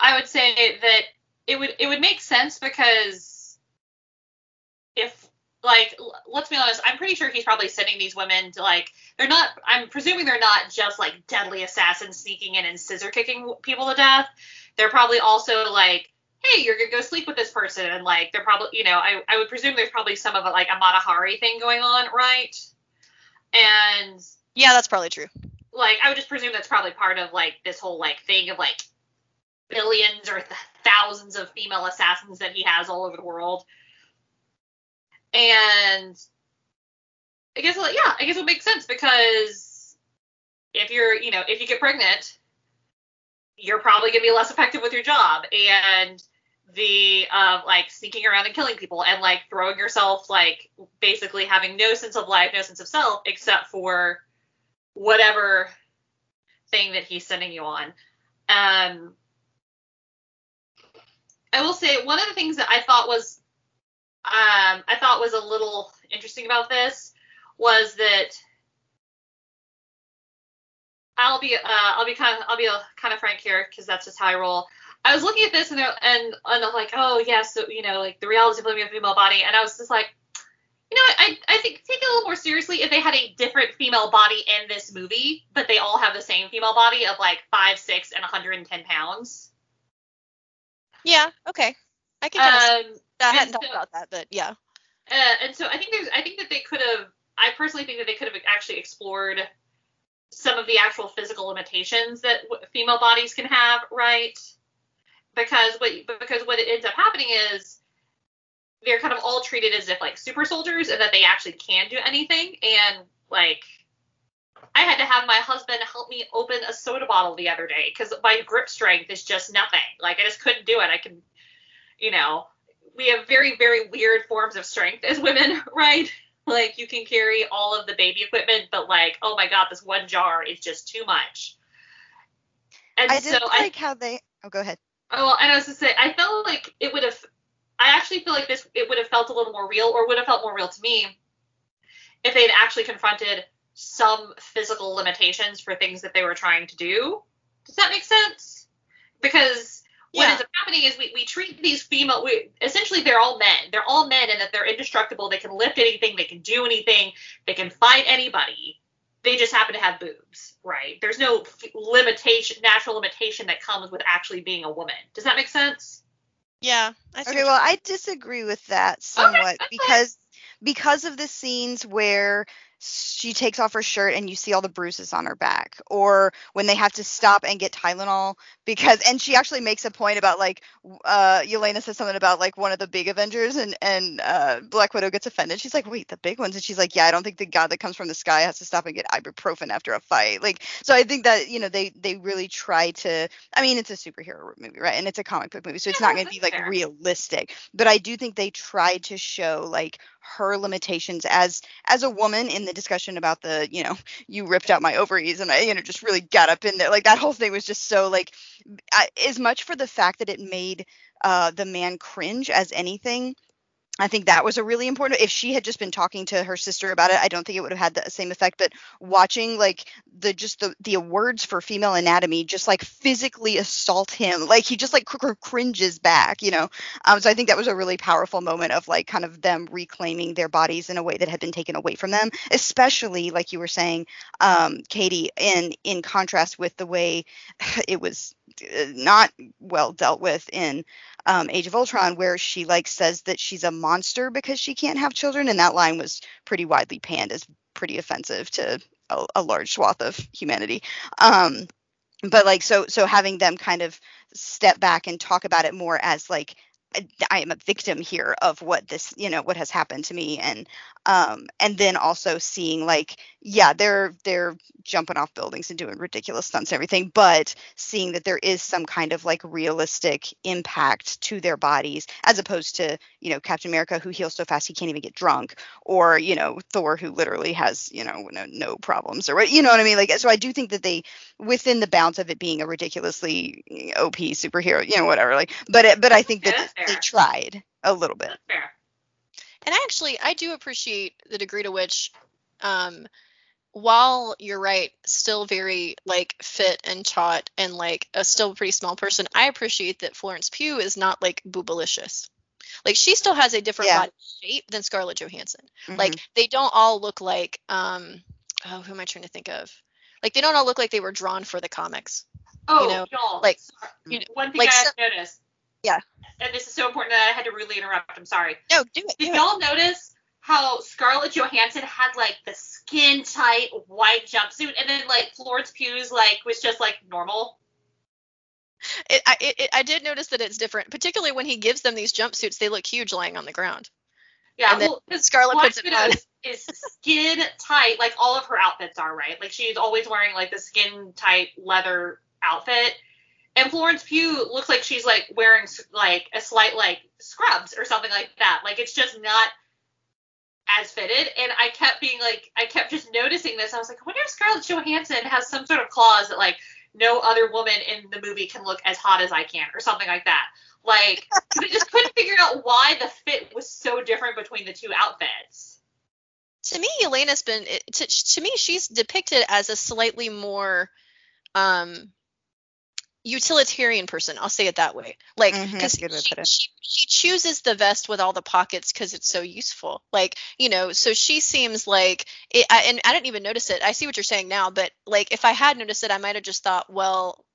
I would say that it would it would make sense because if like let's be honest i'm pretty sure he's probably sending these women to like they're not i'm presuming they're not just like deadly assassins sneaking in and scissor kicking people to death they're probably also like hey you're gonna go sleep with this person. And like they're probably you know i, I would presume there's probably some of a, like a Mata Hari thing going on right? And yeah that's probably true. like I would just presume that's probably part of like this whole like thing of like billions or th- thousands of female assassins that he has all over the world. And I guess like yeah, I guess it would make sense because if you're you know if you get pregnant, you're probably gonna be less effective with your job. And the uh, like sneaking around and killing people and like throwing yourself like basically having no sense of life, no sense of self except for whatever thing that he's sending you on. Um, I will say one of the things that I thought was um, I thought was a little interesting about this was that I'll be uh, I'll be kind of I'll be kind of frank here because that's just how I roll. I was looking at this and they're- and and I'm like, oh yes, so you know like the reality of living in a female body, and I was just like, you know, I I think take it a little more seriously if they had a different female body in this movie, but they all have the same female body of like five, six, and 110 pounds. yeah okay i can Um, I hadn't thought about that, but yeah. uh, and so I think there's I think that they could have I personally think that they could have actually explored some of the actual physical limitations that w- female bodies can have, right? Because what because what it ends up happening is they're kind of all treated as if like super soldiers and that they actually can do anything. And like, I had to have my husband help me open a soda bottle the other day because my grip strength is just nothing. Like, I just couldn't do it. I can, you know, we have very, very weird forms of strength as women, right? Like, you can carry all of the baby equipment, but like, oh my God, this one jar is just too much. And I so did I like how they. Oh, go ahead. Oh, well, and I was to say, I felt like it would have. I actually feel like this it would have felt a little more real, or would have felt more real to me, if they'd actually confronted some physical limitations for things that they were trying to do. Does that make sense? Because what Yeah. ends up happening is we, we treat these female we, essentially they're all men they're all men and that they're indestructible they can lift anything they can do anything they can fight anybody they just happen to have boobs right there's no limitation natural limitation that comes with actually being a woman does that make sense Yeah. I Okay, well, I disagree with that somewhat that's fine. because because of the scenes where she takes off her shirt and you see all the bruises on her back or when they have to stop and get Tylenol because and she actually makes a point about like uh Yelena says something about like one of the big Avengers and and uh Black Widow gets offended. She's like, "Wait, the big ones?" And she's like, "Yeah, I don't think the god that comes from the sky has to stop and get ibuprofen after a fight." Like so I think that, you know, they they really try to I mean, it's a superhero movie, right? And it's a comic book movie, so it's Yeah, not going to be like fair. realistic. But I do think they tried to show like her limitations as as a woman in the discussion about the, you know, you ripped out my ovaries and I, you know, just really got up in there. Like that whole thing was just so like I, as much for the fact that it made uh the man cringe as anything. I think that was a really important. If she had just been talking to her sister about it, I don't think it would have had the same effect. But watching like the just the the words for female anatomy just like physically assault him, like he just like cr- cr- cringes back, you know. Um, so I think that was a really powerful moment of like kind of them reclaiming their bodies in a way that had been taken away from them, especially like you were saying, um, Katie, in in contrast with the way it was not well dealt with in um, Age of Ultron, where she like says that she's a monster because she can't have children, and that line was pretty widely panned as pretty offensive to a, a large swath of humanity. Um, but like so so having them kind of step back and talk about it more as like I- am a victim here of what this you know what has happened to me. And um and then also seeing like yeah they're they're jumping off buildings and doing ridiculous stunts and everything but seeing that there is some kind of like realistic impact to their bodies as opposed to you know Captain America who heals so fast he can't even get drunk or you know Thor who literally has you know no, no problems or what you know what I mean? Like so I do think that they within the bounds of it being a ridiculously OP superhero you know whatever like but it, but I think that they tried a little bit that's fair And actually I do appreciate the degree to which um while you're right, still very like fit and taut and like a still pretty small person, I appreciate that Florence Pugh is not like boobalicious. Like she still has a different Yeah. body shape than Scarlett Johansson. Mhm. Like they don't all look like um oh who am I trying to think of? Like they don't all look like they were drawn for the comics. oh know, y'all like, you know, one thing like i have noticed Yeah. and this is so important that i had to rudely interrupt i'm sorry No, do it. Did do it. y'all notice how Scarlett Johansson had like the skin tight white jumpsuit, and then like Florence Pugh's like was just like normal? It, I, it, I did notice that it's different, particularly when he gives them these jumpsuits. They look huge lying on the ground. Yeah, And well, Scarlett puts it on. is skin tight, like all of her outfits are, right? Like she's always wearing like the skin tight leather outfit. And Florence Pugh looks like she's like wearing like a slight like scrubs or something like that. Like it's just not as fitted. And I kept being like, I kept just noticing this. I was like, I wonder if Scarlett Johansson has some sort of clause that like no other woman in the movie can look as hot as I can or something like that. Like, I just couldn't figure out why the fit was so different between the two outfits. To me, Yelena's been to, to me she's depicted as a slightly more um utilitarian person. I'll say it that way. Like because that's a good way she, she, she chooses the vest with all the pockets because it's so useful. Like you know, so she seems like it, I, and I didn't even notice it. I see what you're saying now, but like if I had noticed it, I might have just thought, well,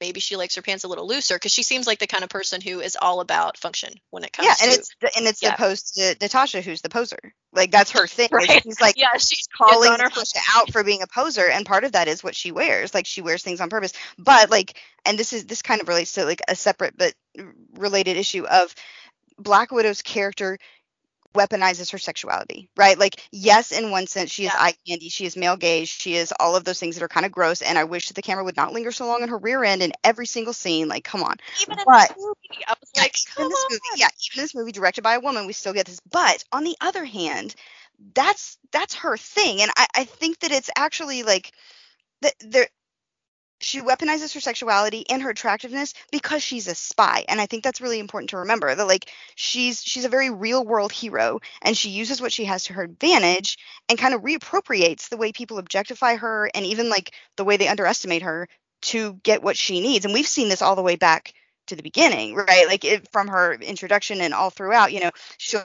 maybe she likes her pants a little looser because she seems like the kind of person who is all about function when it comes yeah, to and it's the, and it's yeah. opposed to uh, Natasha, who's the poser. Like that's her thing. Like, Right. she's like yeah, she's calling her Natasha out for being a poser, and part of that is what she wears. Like she wears things on purpose. But like, and this is this kind of relates to like a separate but related issue of Black Widow's character weaponizes her sexuality, right? Like, yes, in one sense, she is Yeah. eye candy, she is male gaze, she is all of those things that are kind of gross. And I wish that the camera would not linger so long on her rear end in every single scene. Like, come on. Even in this movie, I was Yeah, like, even come on. movie, yeah, even in this movie directed by a woman, we still get this. But on the other hand, that's that's her thing, and I, I think that it's actually like that there. She weaponizes her sexuality and her attractiveness because she's a spy, and I think that's really important to remember. That like she's she's a very real world hero, and she uses what she has to her advantage, and kind of reappropriates the way people objectify her, and even like the way they underestimate her to get what she needs. And we've seen this all the way back to the beginning, right? Like it, from her introduction and all throughout, you know, she'll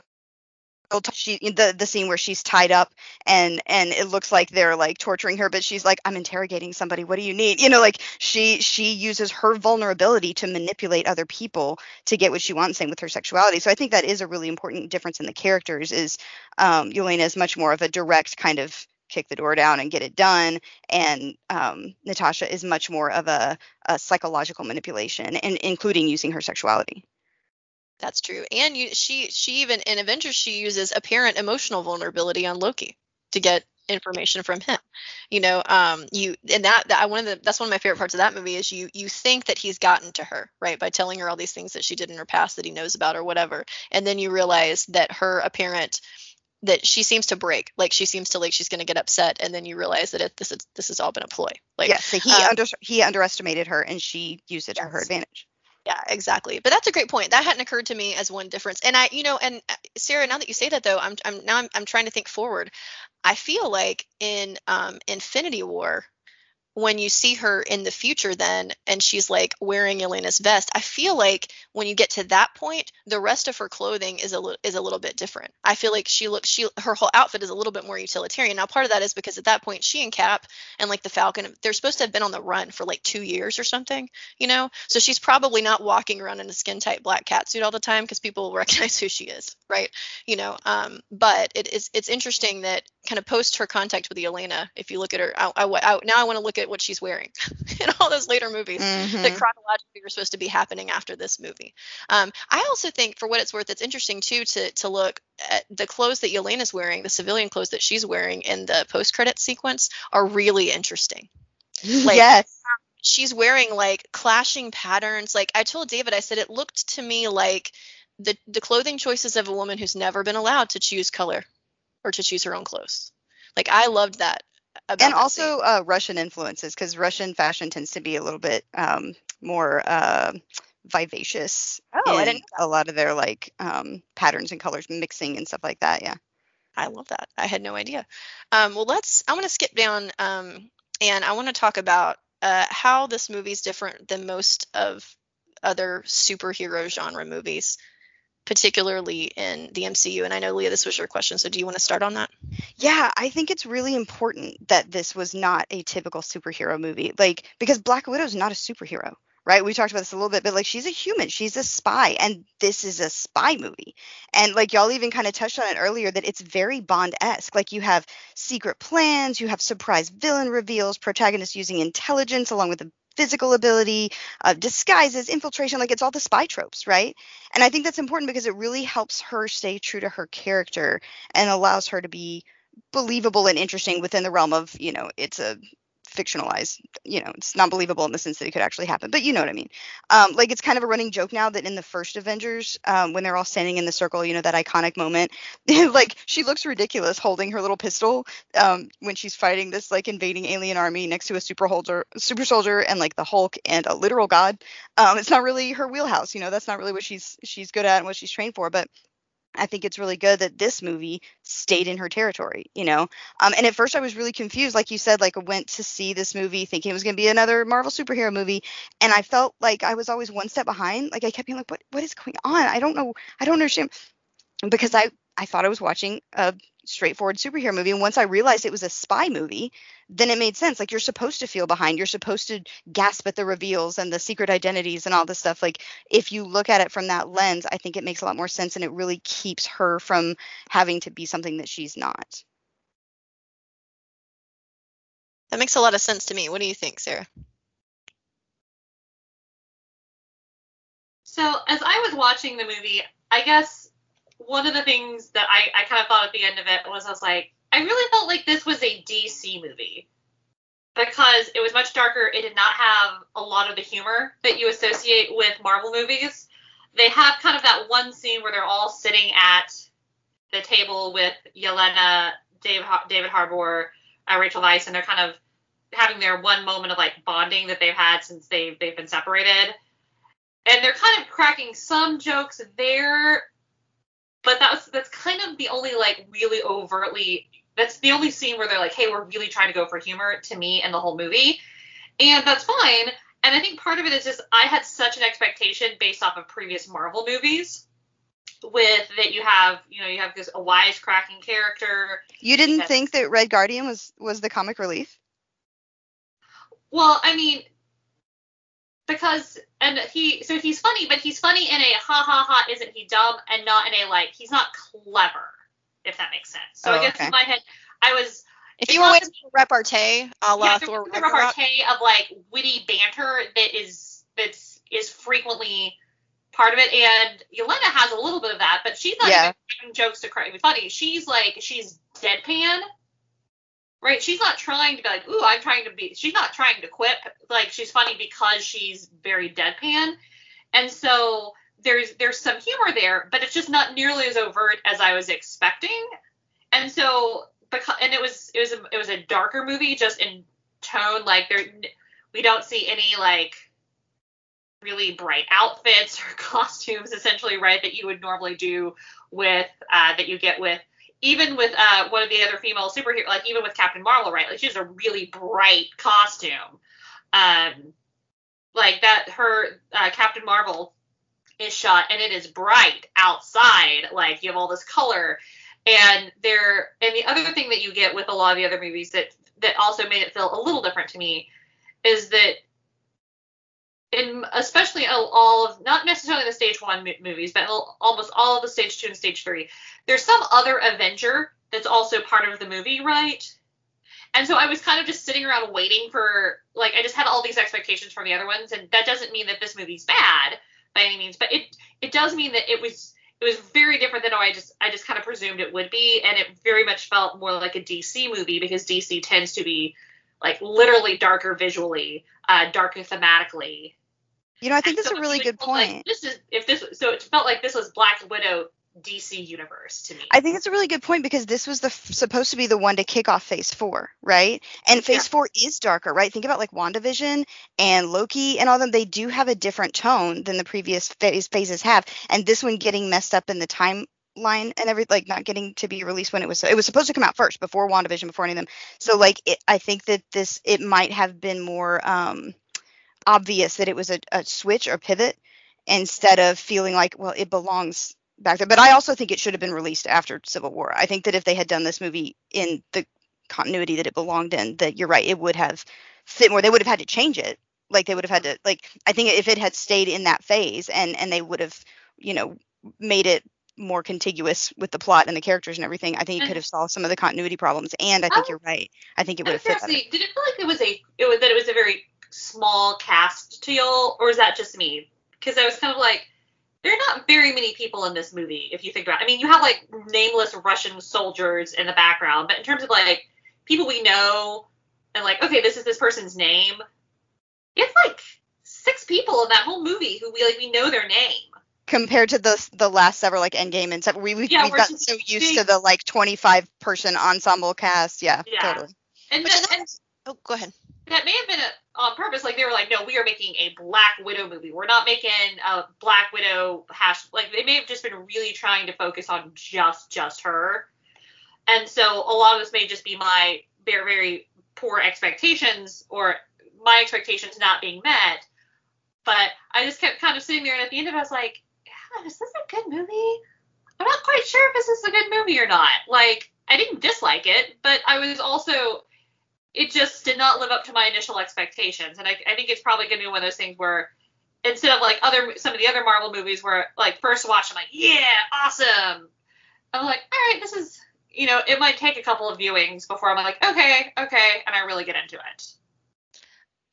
she the the scene where she's tied up and and it looks like they're like torturing her but she's like i'm interrogating somebody. What do you need? You know like she she uses her vulnerability to manipulate other people to get what she wants same with her sexuality. So i think that is a really important difference in the characters is um yelena is much more of a direct kind of kick the door down and get it done and um, natasha is much more of a, a psychological manipulation and including using her sexuality That's true. And you, she she even in Avengers she uses apparent emotional vulnerability on Loki to get information from him. You know, um, you and that that one of the that's one of my favorite parts of that movie is you you think that he's gotten to her right by telling her all these things that she did in her past that he knows about or whatever, and then you realize that her apparent that she seems to break. Like she seems to like she's going to get upset. And then you realize that it, this is this has all been a ploy. Like yes so he um, under, he underestimated her and she used it to her advantage Yeah, exactly. But that's a great point. That hadn't occurred to me as one difference. And I, you know, and uh, Sarah, now that you say that though, I'm, I'm now I'm, I'm trying to think forward. I feel like in um, Infinity War, when you see her in the future, then and she's like wearing Yelena's vest, I feel like when you get to that point, the rest of her clothing is a little is a little bit different. I feel like she looks she her whole outfit is a little bit more utilitarian. Now, part of that is because at that point, she and Cap and like the Falcon, they're supposed to have been on the run for like two years or something you know so she's probably not walking around in a skin tight black cat suit all the time because people will recognize who she is right you know um but it is it's interesting that kind of post her contact with Yelena if you look at her I, I, I- now i want to look at what she's wearing in all those later movies that Mhm. chronologically are supposed to be happening after this movie. Um, I also think, for what it's worth, it's interesting too to to look at the clothes that Yelena's wearing, the civilian clothes that she's wearing in the post credit sequence are really interesting. Like- yes She's wearing like clashing patterns. Like I told David, I said it looked to me like the the clothing choices of a woman who's never been allowed to choose color or to choose her own clothes. Like I loved that. About and that also uh, russian influences because russian fashion tends to be a little bit um, more uh, vivacious Oh, I didn't a lot of their like um, patterns and colors mixing and stuff like that yeah I love that. I had no idea. Um, well, let's. I want to skip down, um, and I want to talk about uh, how this movie is different than most of other superhero genre movies, particularly in the MCU. And I know Leah, this was your question, so do you want to start on that? Yeah, I think it's really important that this was not a typical superhero movie. Like, because Black Widow's not a superhero, right? We talked about this a little bit, but like, she's a human, she's a spy, and this is a spy movie. And like, y'all even kind of touched on it earlier that it's very Bond esque. Like, you have secret plans, you have surprise villain reveals, protagonists using intelligence along with the physical ability, uh, disguises, infiltration, like it's all the spy tropes, right? And I think that's important because it really helps her stay true to her character and allows her to be believable and interesting within the realm of you know it's a fictionalized you know it's not believable in the sense that it could actually happen but you know what i mean. Um like it's kind of a running joke now that in the first avengers um when they're all standing in the circle you know that iconic moment like she looks ridiculous holding her little pistol um when she's fighting this like invading alien army next to a super soldier super soldier and like the hulk and a literal god. Um it's not really her wheelhouse you know that's not really what she's she's good at and what she's trained for but I think it's really good that this movie stayed in her territory, you know. Um, and at first I was really confused, like you said, like I went to see this movie thinking it was going to be another Marvel superhero movie, and I felt like I was always one step behind. Like I kept being like, what what is going on? I don't know. I don't understand because I I thought I was watching a straightforward superhero movie, and once I realized it was a spy movie, then it made sense. Like you're supposed to feel behind. You're supposed to gasp at the reveals and the secret identities and all this stuff. Like if you look at it from that lens, I think it makes a lot more sense and it really keeps her from having to be something that she's not. That makes a lot of sense to me. What do you think, Sarah? So as I was watching the movie, I guess one of the things that I, I kind of thought at the end of it was I was like, I really felt like this was a DC movie because it was much darker. It did not have a lot of the humor that you associate with Marvel movies. They have kind of that one scene where they're all sitting at the table with Yelena, Dave, David Harbour, uh, Rachel Weisz, and they're kind of having their one moment of like bonding that they've had since they've they've been separated. And they're kind of cracking some jokes there, but that's that's kind of the only like really overtly that's the only scene where they're like, hey, we're really trying to go for humor to me and the whole movie. And that's fine. And I think part of it is just I had such an expectation based off of previous Marvel movies with that you have, you know, you have this a wisecracking character. You didn't think that Red Guardian was was the comic relief? Well, I mean, because and he so he's funny, but he's funny in a ha ha ha isn't he dumb and not in a like he's not clever, if that makes sense. So Oh, I guess okay. in my head I was If you were waiting for repartee, uh, a la yeah, Thor a repartee of like witty banter that is that's is frequently part of it, and Yelena has a little bit of that, but she's not Yeah. even cracking jokes to cry. Funny, she's like she's deadpan, right? She's not trying to be like, ooh, I'm trying to be. She's not trying to quip. Like she's funny because she's very deadpan, and so there's there's some humor there, but it's just not nearly as overt as I was expecting. And so because and it was it was a, it was a darker movie just in tone like there we don't see any like really bright outfits or costumes essentially right that you would normally do with uh that you get with even with uh one of the other female superhero like even with Captain Marvel right like she has a really bright costume. Um like that her uh, Captain Marvel is shot and it is bright outside like you have all this color. And there and the other thing that you get with a lot of the other movies that that also made it feel a little different to me is that in especially all- of not necessarily the stage one movies but almost all of the stage two and stage three there's some other avenger that's also part of the movie right and so i was kind of just sitting around waiting for like i just had all these expectations from the other ones and that doesn't mean that this movie's bad by any means but it it does mean that it was it was very different than I just I just kind of presumed it would be, and it very much felt more like a DC movie because DC tends to be like literally darker visually, uh, darker thematically. You know, I think that's so a really good felt like point. this is if this so it felt like this was Black Widow DC universe to me. I think it's a really good point because this was the supposed to be the one to kick off Phase Four, right? And Phase Yeah. Four is darker, right? Think about like WandaVision and Loki and all them. They do have a different tone than the previous phase phases have, and this one getting messed up in the timeline and every like not getting to be released when it was it was supposed to come out first before WandaVision before any of them. So like it, I think that this it might have been more um obvious that it was a, a switch or pivot instead of feeling like well it belongs back there. But I also think it should have been released after Civil War. I think that if they had done this movie in the continuity that it belonged in, that you're right, it would have fit more. They would have had to change it. Like they would have had to like I think if it had stayed in that phase and and they would have, you know, made it more contiguous with the plot and the characters and everything, I think it And- could have solved some of the continuity problems. And I think Oh. you're right. I think it would have fit did it feel like it was a it was that it was a very small cast to y'all, or is that just me? Because I was kind of like, there are not very many people in this movie, if you think about. it. I mean, you have like nameless Russian soldiers in the background, but in terms of like people we know and like, okay, this is this person's name. It's like six people in that whole movie who we like we know their name. compared to the the last several like Endgame and stuff. We we've, Yeah, we've gotten so used big- to the like 25 person ensemble cast. Yeah, Yeah. totally. And is and oh, go ahead. that may have been a, on purpose. Like they were like, no, we are making a Black Widow movie. We're not making a Black Widow hash. Like they may have just been really trying to focus on just just her. And so a lot of this may just be my very very poor expectations or my expectations not being met. But I just kept kind of sitting there, and at the end of it, I was like, yeah, is this a good movie? I'm not quite sure if this is a good movie or not. Like, I didn't dislike it, but I was also it just did not live up to my initial expectations. And I, I think it's probably going to be one of those things where instead of like other some of the other Marvel movies where like first watch I'm like, yeah, awesome. I'm like, all right, this is you know, it might take a couple of viewings before I'm like, okay, okay, and I really get into it.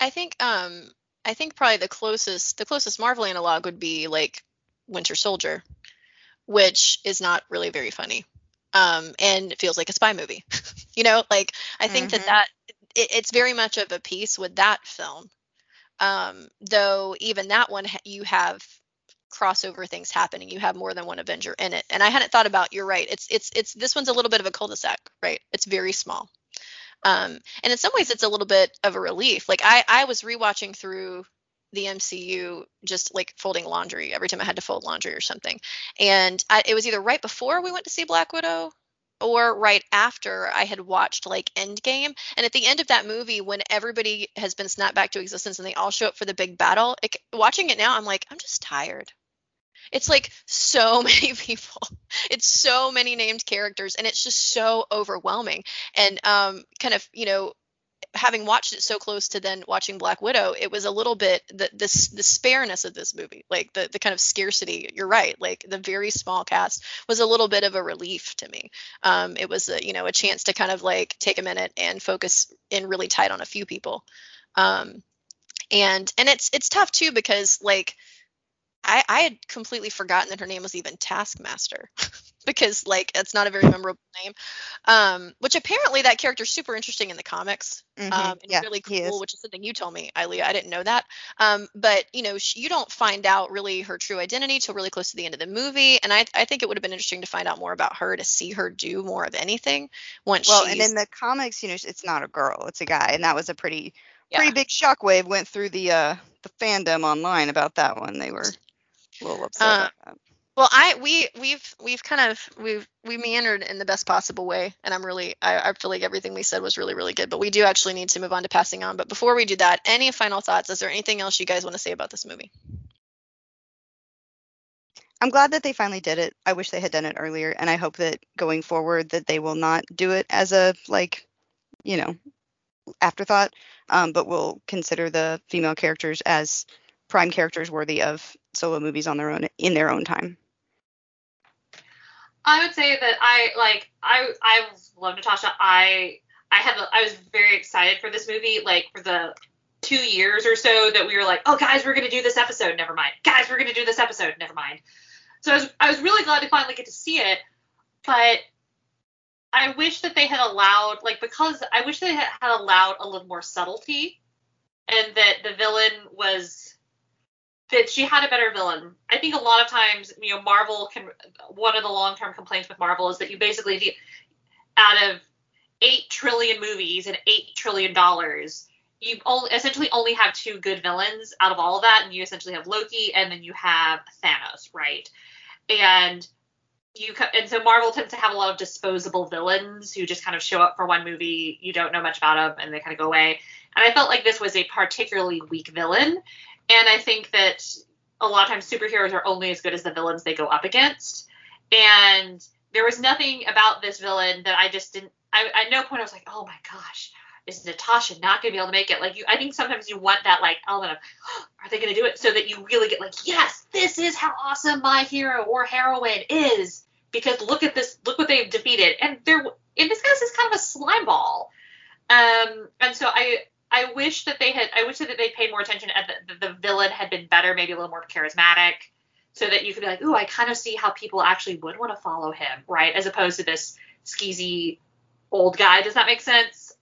I think um I think probably the closest the closest Marvel analog would be like Winter Soldier, which is not really very funny. Um, and it feels like a spy movie. you know, like I think Mhm. that that it, it's very much of a piece with that film. Um, though even that one you have crossover things happening. You have more than one Avenger in it. And I hadn't thought about. You're right. It's it's it's this one's a little bit of a cul-de-sac, right? It's very small. Um, and in some ways, it's a little bit of a relief. Like I I was rewatching through the MCU just like folding laundry every time I had to fold laundry or something. And I, it was either right before we went to see Black Widow or right after I had watched like Endgame. And at the end of that movie, when everybody has been snapped back to existence and they all show up for the big battle, it, watching it now, I'm like, I'm just tired. It's like so many people. It's so many named characters, and it's just so overwhelming. And um, kind of, you know, having watched it so close to then watching Black Widow, it was a little bit the this the spareness of this movie, like the the kind of scarcity. You're right, like the very small cast was a little bit of a relief to me. Um, it was a you know a chance to kind of like take a minute and focus in really tight on a few people. Um, and and it's it's tough too because like I, I had completely forgotten that her name was even Taskmaster because like it's not a very memorable name. Um, which apparently that character's super interesting in the comics. Mhm. Um, and yeah, really he is. cool, which is something you told me, Ilea. I didn't know that. Um, but you know, sh- you don't find out really her true identity till really close to the end of the movie, and I, I think it would have been interesting to find out more about her to see her do more of anything once Well, and in the comics, you know, it's not a girl, it's a guy, and that was a pretty yeah. pretty big shockwave went through the uh the fandom online about that one. They were a little upset Uh, about that. Well, I we we've we've kind of we've we meandered in the best possible way, and I'm really I, I feel like everything we said was really really good. But we do actually need to move on to passing on. But before we do that, any final thoughts? Is there anything else you guys want to say about this movie? I'm glad that they finally did it. I wish they had done it earlier, and I hope that going forward that they will not do it as a like, you know, afterthought, um, but will consider the female characters as prime characters worthy of solo movies on their own in their own time. I would say that I like I I love Natasha. I I had I was very excited for this movie like for the two years or so that we were like, oh guys, we're gonna do this episode. Never mind, guys, we're gonna do this episode. Never mind. So I was I was really glad to finally get to see it, but I wish that they had allowed like because I wish they had, had allowed a little more subtlety, and that the villain was that she had a better villain. I think a lot of times, you know, Marvel can. One of the long-term complaints with Marvel is that you basically, out of eight trillion movies and eight trillion dollars, you only essentially only have two good villains out of all of that, and you essentially have Loki and then you have Thanos, right? And you and so Marvel tends to have a lot of disposable villains who just kind of show up for one movie, you don't know much about them, and they kind of go away. And I felt like this was a particularly weak villain. And I think that a lot of times superheroes are only as good as the villains they go up against. And there was nothing about this villain that I just didn't. I, at no point I was like, oh my gosh, is Natasha not going to be able to make it? Like you, I think sometimes you want that like element of, are they going to do it? So that you really get like, yes, this is how awesome my hero or heroine is. Because look at this, look what they've defeated, and they're in this case is kind of a slime ball. Um, and so I I wish that they had I wish that they paid more attention and the, the, the villain had been better, maybe a little more charismatic, so that you could be like, ooh, I kind of see how people actually would want to follow him, right? As opposed to this skeezy old guy. Does that make sense?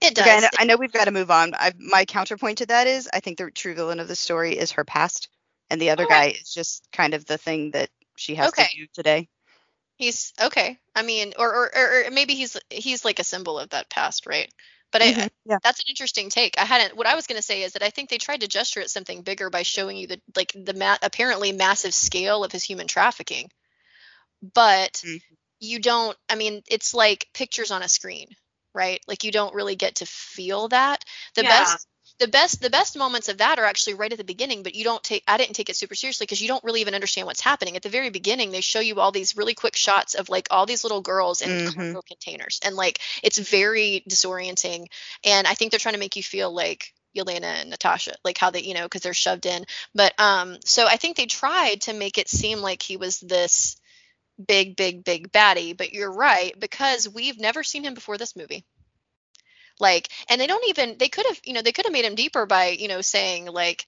It does. Okay, I know, I know we've got to move on. I, my counterpoint to that is I think the true villain of the story is her past, and the other Okay. guy is just kind of the thing that she has Okay. to do today. He's okay. I mean, or, or or or maybe he's he's like a symbol of that past, right? But I, Mhm, yeah. that's an interesting take. I hadn't. What I was going to say is that I think they tried to gesture at something bigger by showing you the like the ma- apparently massive scale of his human trafficking, but Mhm. you don't. I mean, it's like pictures on a screen, right? Like you don't really get to feel that. The Yeah. best. The best the best moments of that are actually right at the beginning, but you don't take I didn't take it super seriously because you don't really even understand what's happening. At the very beginning, they show you all these really quick shots of like all these little girls in Mhm. cargo containers. And like it's very disorienting. And I think they're trying to make you feel like Yelena and Natasha, like how they, you know, because they're shoved in. But um, so I think they tried to make it seem like he was this big, big, big baddie. But you're right, because we've never seen him before this movie. Like, and they don't even they could have, you know, they could have made him deeper by, you know, saying like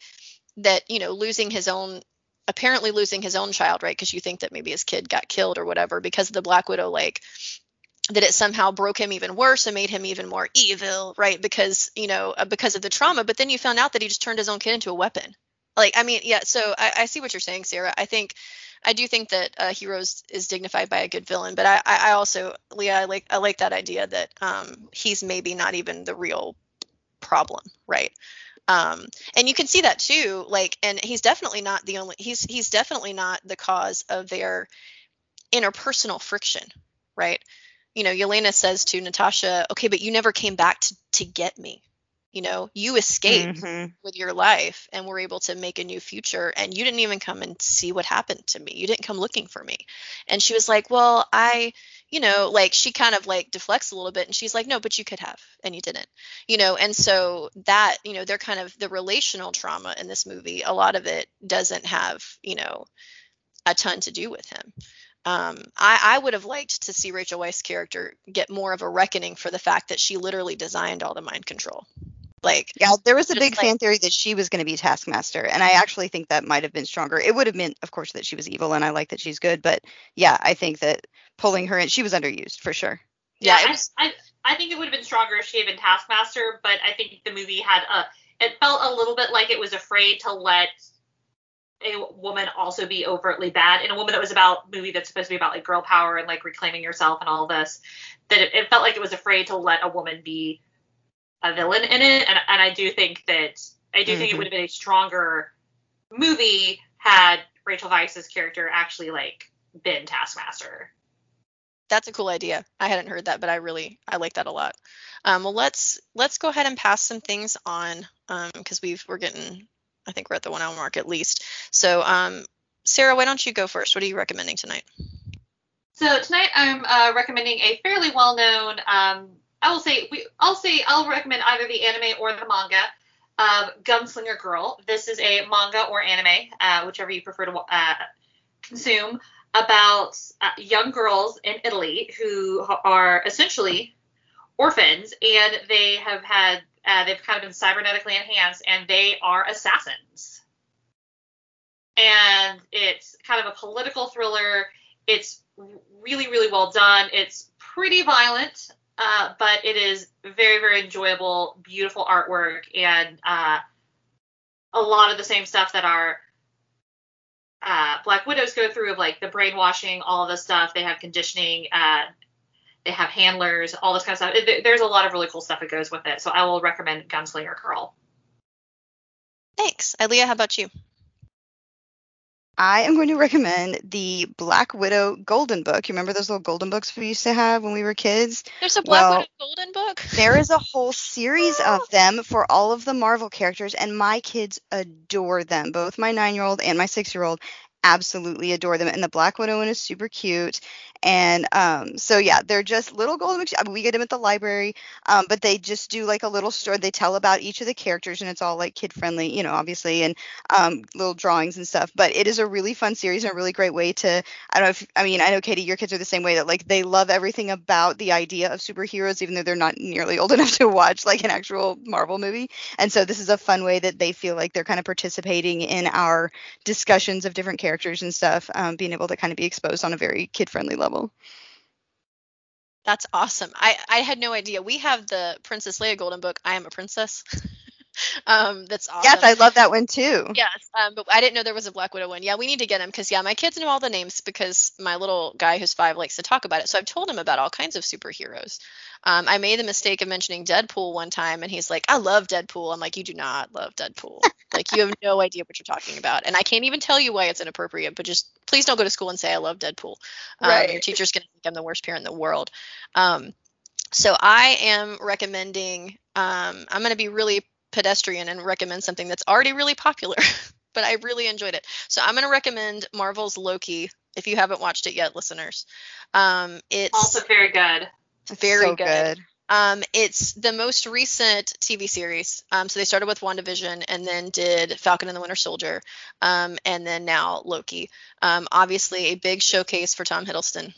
that, you know, losing his own apparently losing his own child, right? Because you think that maybe his kid got killed or whatever because of the Black Widow, like that it somehow broke him even worse and made him even more evil, right? Because you know uh, because of the trauma. But then you found out that he just turned his own kid into a weapon. Like I mean, yeah. So I, I see what you're saying, Sarah. I think I do think that uh, Heroes is dignified by a good villain, but I, I also, Leah, I like I like that idea that um, he's maybe not even the real problem, right? Um, and you can see that too, like, and he's definitely not the only. He's he's definitely not the cause of their interpersonal friction, right? You know, Yelena says to Natasha, "Okay, but you never came back to to get me, you know you escaped Mhm. with your life and were able to make a new future and you didn't even come and see what happened to me you didn't come looking for me and she was like well i you know like she kind of like deflects a little bit and she's like no but you could have and you didn't you know and so that you know they're kind of the relational trauma in this movie a lot of it doesn't have you know a ton to do with him um, I, I would have liked to see Rachel Weisz's character get more of a reckoning for the fact that she literally designed all the mind control. Like, Yeah, there was a big like- fan theory that she was going to be Taskmaster, and I actually think that might have been stronger. It would have meant, of course, that she was evil, and I like that she's good, but yeah, I think that pulling her in, she was underused for sure. yeah, Yeah, was, I, I, I think it would have been stronger if she had been Taskmaster, but I think the movie had a. It felt a little bit like it was afraid to let a woman also be overtly bad in a woman that was about movie that's supposed to be about like girl power and like reclaiming yourself and all this. That it, it felt like it was afraid to let a woman be a villain in it, and and I do think that I do think it Mhm. would have been a stronger movie had Rachel Weisz's character actually like been Taskmaster. that's a cool idea. I hadn't heard that, but I really I like that a lot. Um, well, let's let's go ahead and pass some things on because we've we're getting I think we're at the one hour mark at least. So, um, Sarah, why don't you go first? What are you recommending tonight? So tonight I'm uh, recommending a fairly well-known. I will say we. I'll say I'll recommend either the anime or the manga of Gunslinger Girl. This is a manga or anime, uh, whichever you prefer to uh, consume, about uh, young girls in Italy who are essentially orphans, and they have had uh, they've kind of been cybernetically enhanced, and they are assassins. And it's kind of a political thriller. It's really, really well done. It's pretty violent, uh, but it is very, very enjoyable, beautiful artwork, and uh, a lot of the same stuff that our uh, Black Widows go through of like the brainwashing, all of this stuff. They have conditioning, uh, they have handlers, all this kind of stuff. It- there's a lot of really cool stuff that goes with it. So I will recommend Gunslinger Girl. Thanks, Leah. How about you? I am going to recommend the Black Widow Golden Book. You remember those little golden books we used to have when we were kids? There's a Black Well, Widow Golden book. There is a whole series of them for all of the Marvel characters, and my kids adore them. Both my nine year old and my six year old absolutely adore them. And the Black Widow one is super cute. And um, so, yeah, they're just little golden. I mean, we get them at the library, um, but they just do like a little story. They tell about each of the characters, and it's all like kid friendly, you know, obviously, and um, little drawings and stuff. But it is a really fun series and a really great way to I don't know if I mean I know Katie, your kids are the same way that like they love everything about the idea of superheroes, even though they're not nearly old enough to watch like an actual Marvel movie. And so this is a fun way that they feel like they're kind of participating in our discussions of different characters and stuff, um, being able to kind of be exposed on a very kid friendly level. That's awesome. I I had no idea. We have the Princess Leia Golden book. I am a princess. um, that's awesome. Yes, I love that one too. Yes, um, but I didn't know there was a Black Widow one. Yeah, we need to get him because yeah, my kids know all the names because my little guy who's five likes to talk about it. So I've told him about all kinds of superheroes. Um, I made the mistake of mentioning Deadpool one time, and he's like, "I love Deadpool." I'm like, "You do not love Deadpool. like you have no idea what you're talking about." And I can't even tell you why it's inappropriate. But just please don't go to school and say I love Deadpool. Um, Your teacher's gonna think I'm the worst parent in the world. Um, so I am recommending. Um, I'm gonna be really pedestrian and recommend something that's already really popular, but I really enjoyed it. So I'm going to recommend Marvel's Loki if you haven't watched it yet, listeners. Um, it's Also very good. Very so good. um, it's the most recent TV series. Um, so they started with WandaVision and then did Falcon and the Winter Soldier, um, and then now Loki. Um, obviously, a big showcase for Tom Hiddleston.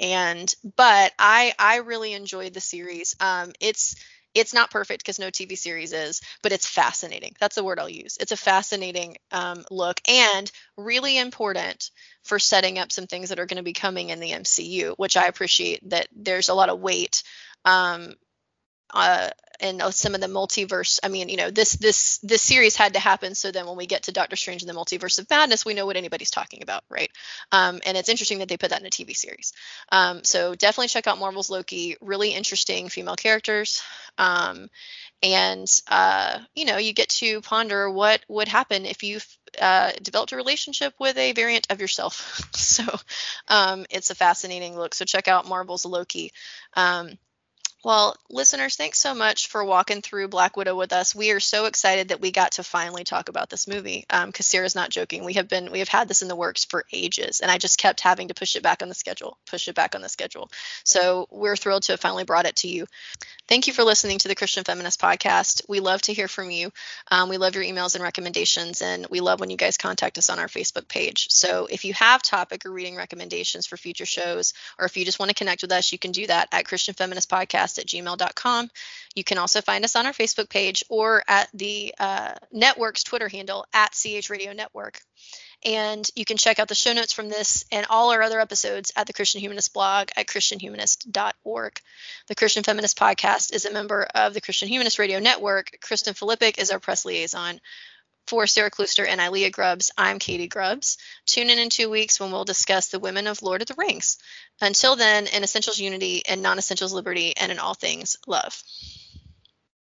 And but I I really enjoyed the series. Um, it's it's not perfect because no TV series is, but it's fascinating. That's the word I'll use. It's a fascinating um, look and really important for setting up some things that are going to be coming in the MCU, which I appreciate that there's a lot of weight um, uh, and some of the multiverse. I mean, you know, this this this series had to happen so then when we get to Doctor Strange and the Multiverse of Madness, we know what anybody's talking about, right? Um, and it's interesting that they put that in a TV series. Um, so definitely check out Marvel's Loki. Really interesting female characters. Um, and uh, you know, you get to ponder what would happen if you uh, developed a relationship with a variant of yourself. so um, it's a fascinating look. So check out Marvel's Loki. Um, well, listeners, thanks so much for walking through Black Widow with us. We are so excited that we got to finally talk about this movie. Because um, Sarah's not joking. We have been we have had this in the works for ages, and I just kept having to push it back on the schedule, push it back on the schedule. So we're thrilled to have finally brought it to you. Thank you for listening to the Christian Feminist Podcast. We love to hear from you. Um, we love your emails and recommendations, and we love when you guys contact us on our Facebook page. So if you have topic or reading recommendations for future shows, or if you just want to connect with us, you can do that at Christian Feminist Podcast podcast at gmail.com. You can also find us on our Facebook page or at the uh, network's Twitter handle at CH Radio Network. And you can check out the show notes from this and all our other episodes at the Christian Humanist blog at christianhumanist.org. The Christian Feminist Podcast is a member of the Christian Humanist Radio Network. Kristen Filippic is our press liaison. For Sarah Kluster and Ilea Grubbs, I'm Katie Grubbs. Tune in in two weeks when we'll discuss the women of Lord of the Rings. Until then, in essentials unity and non essentials liberty, and in all things, love.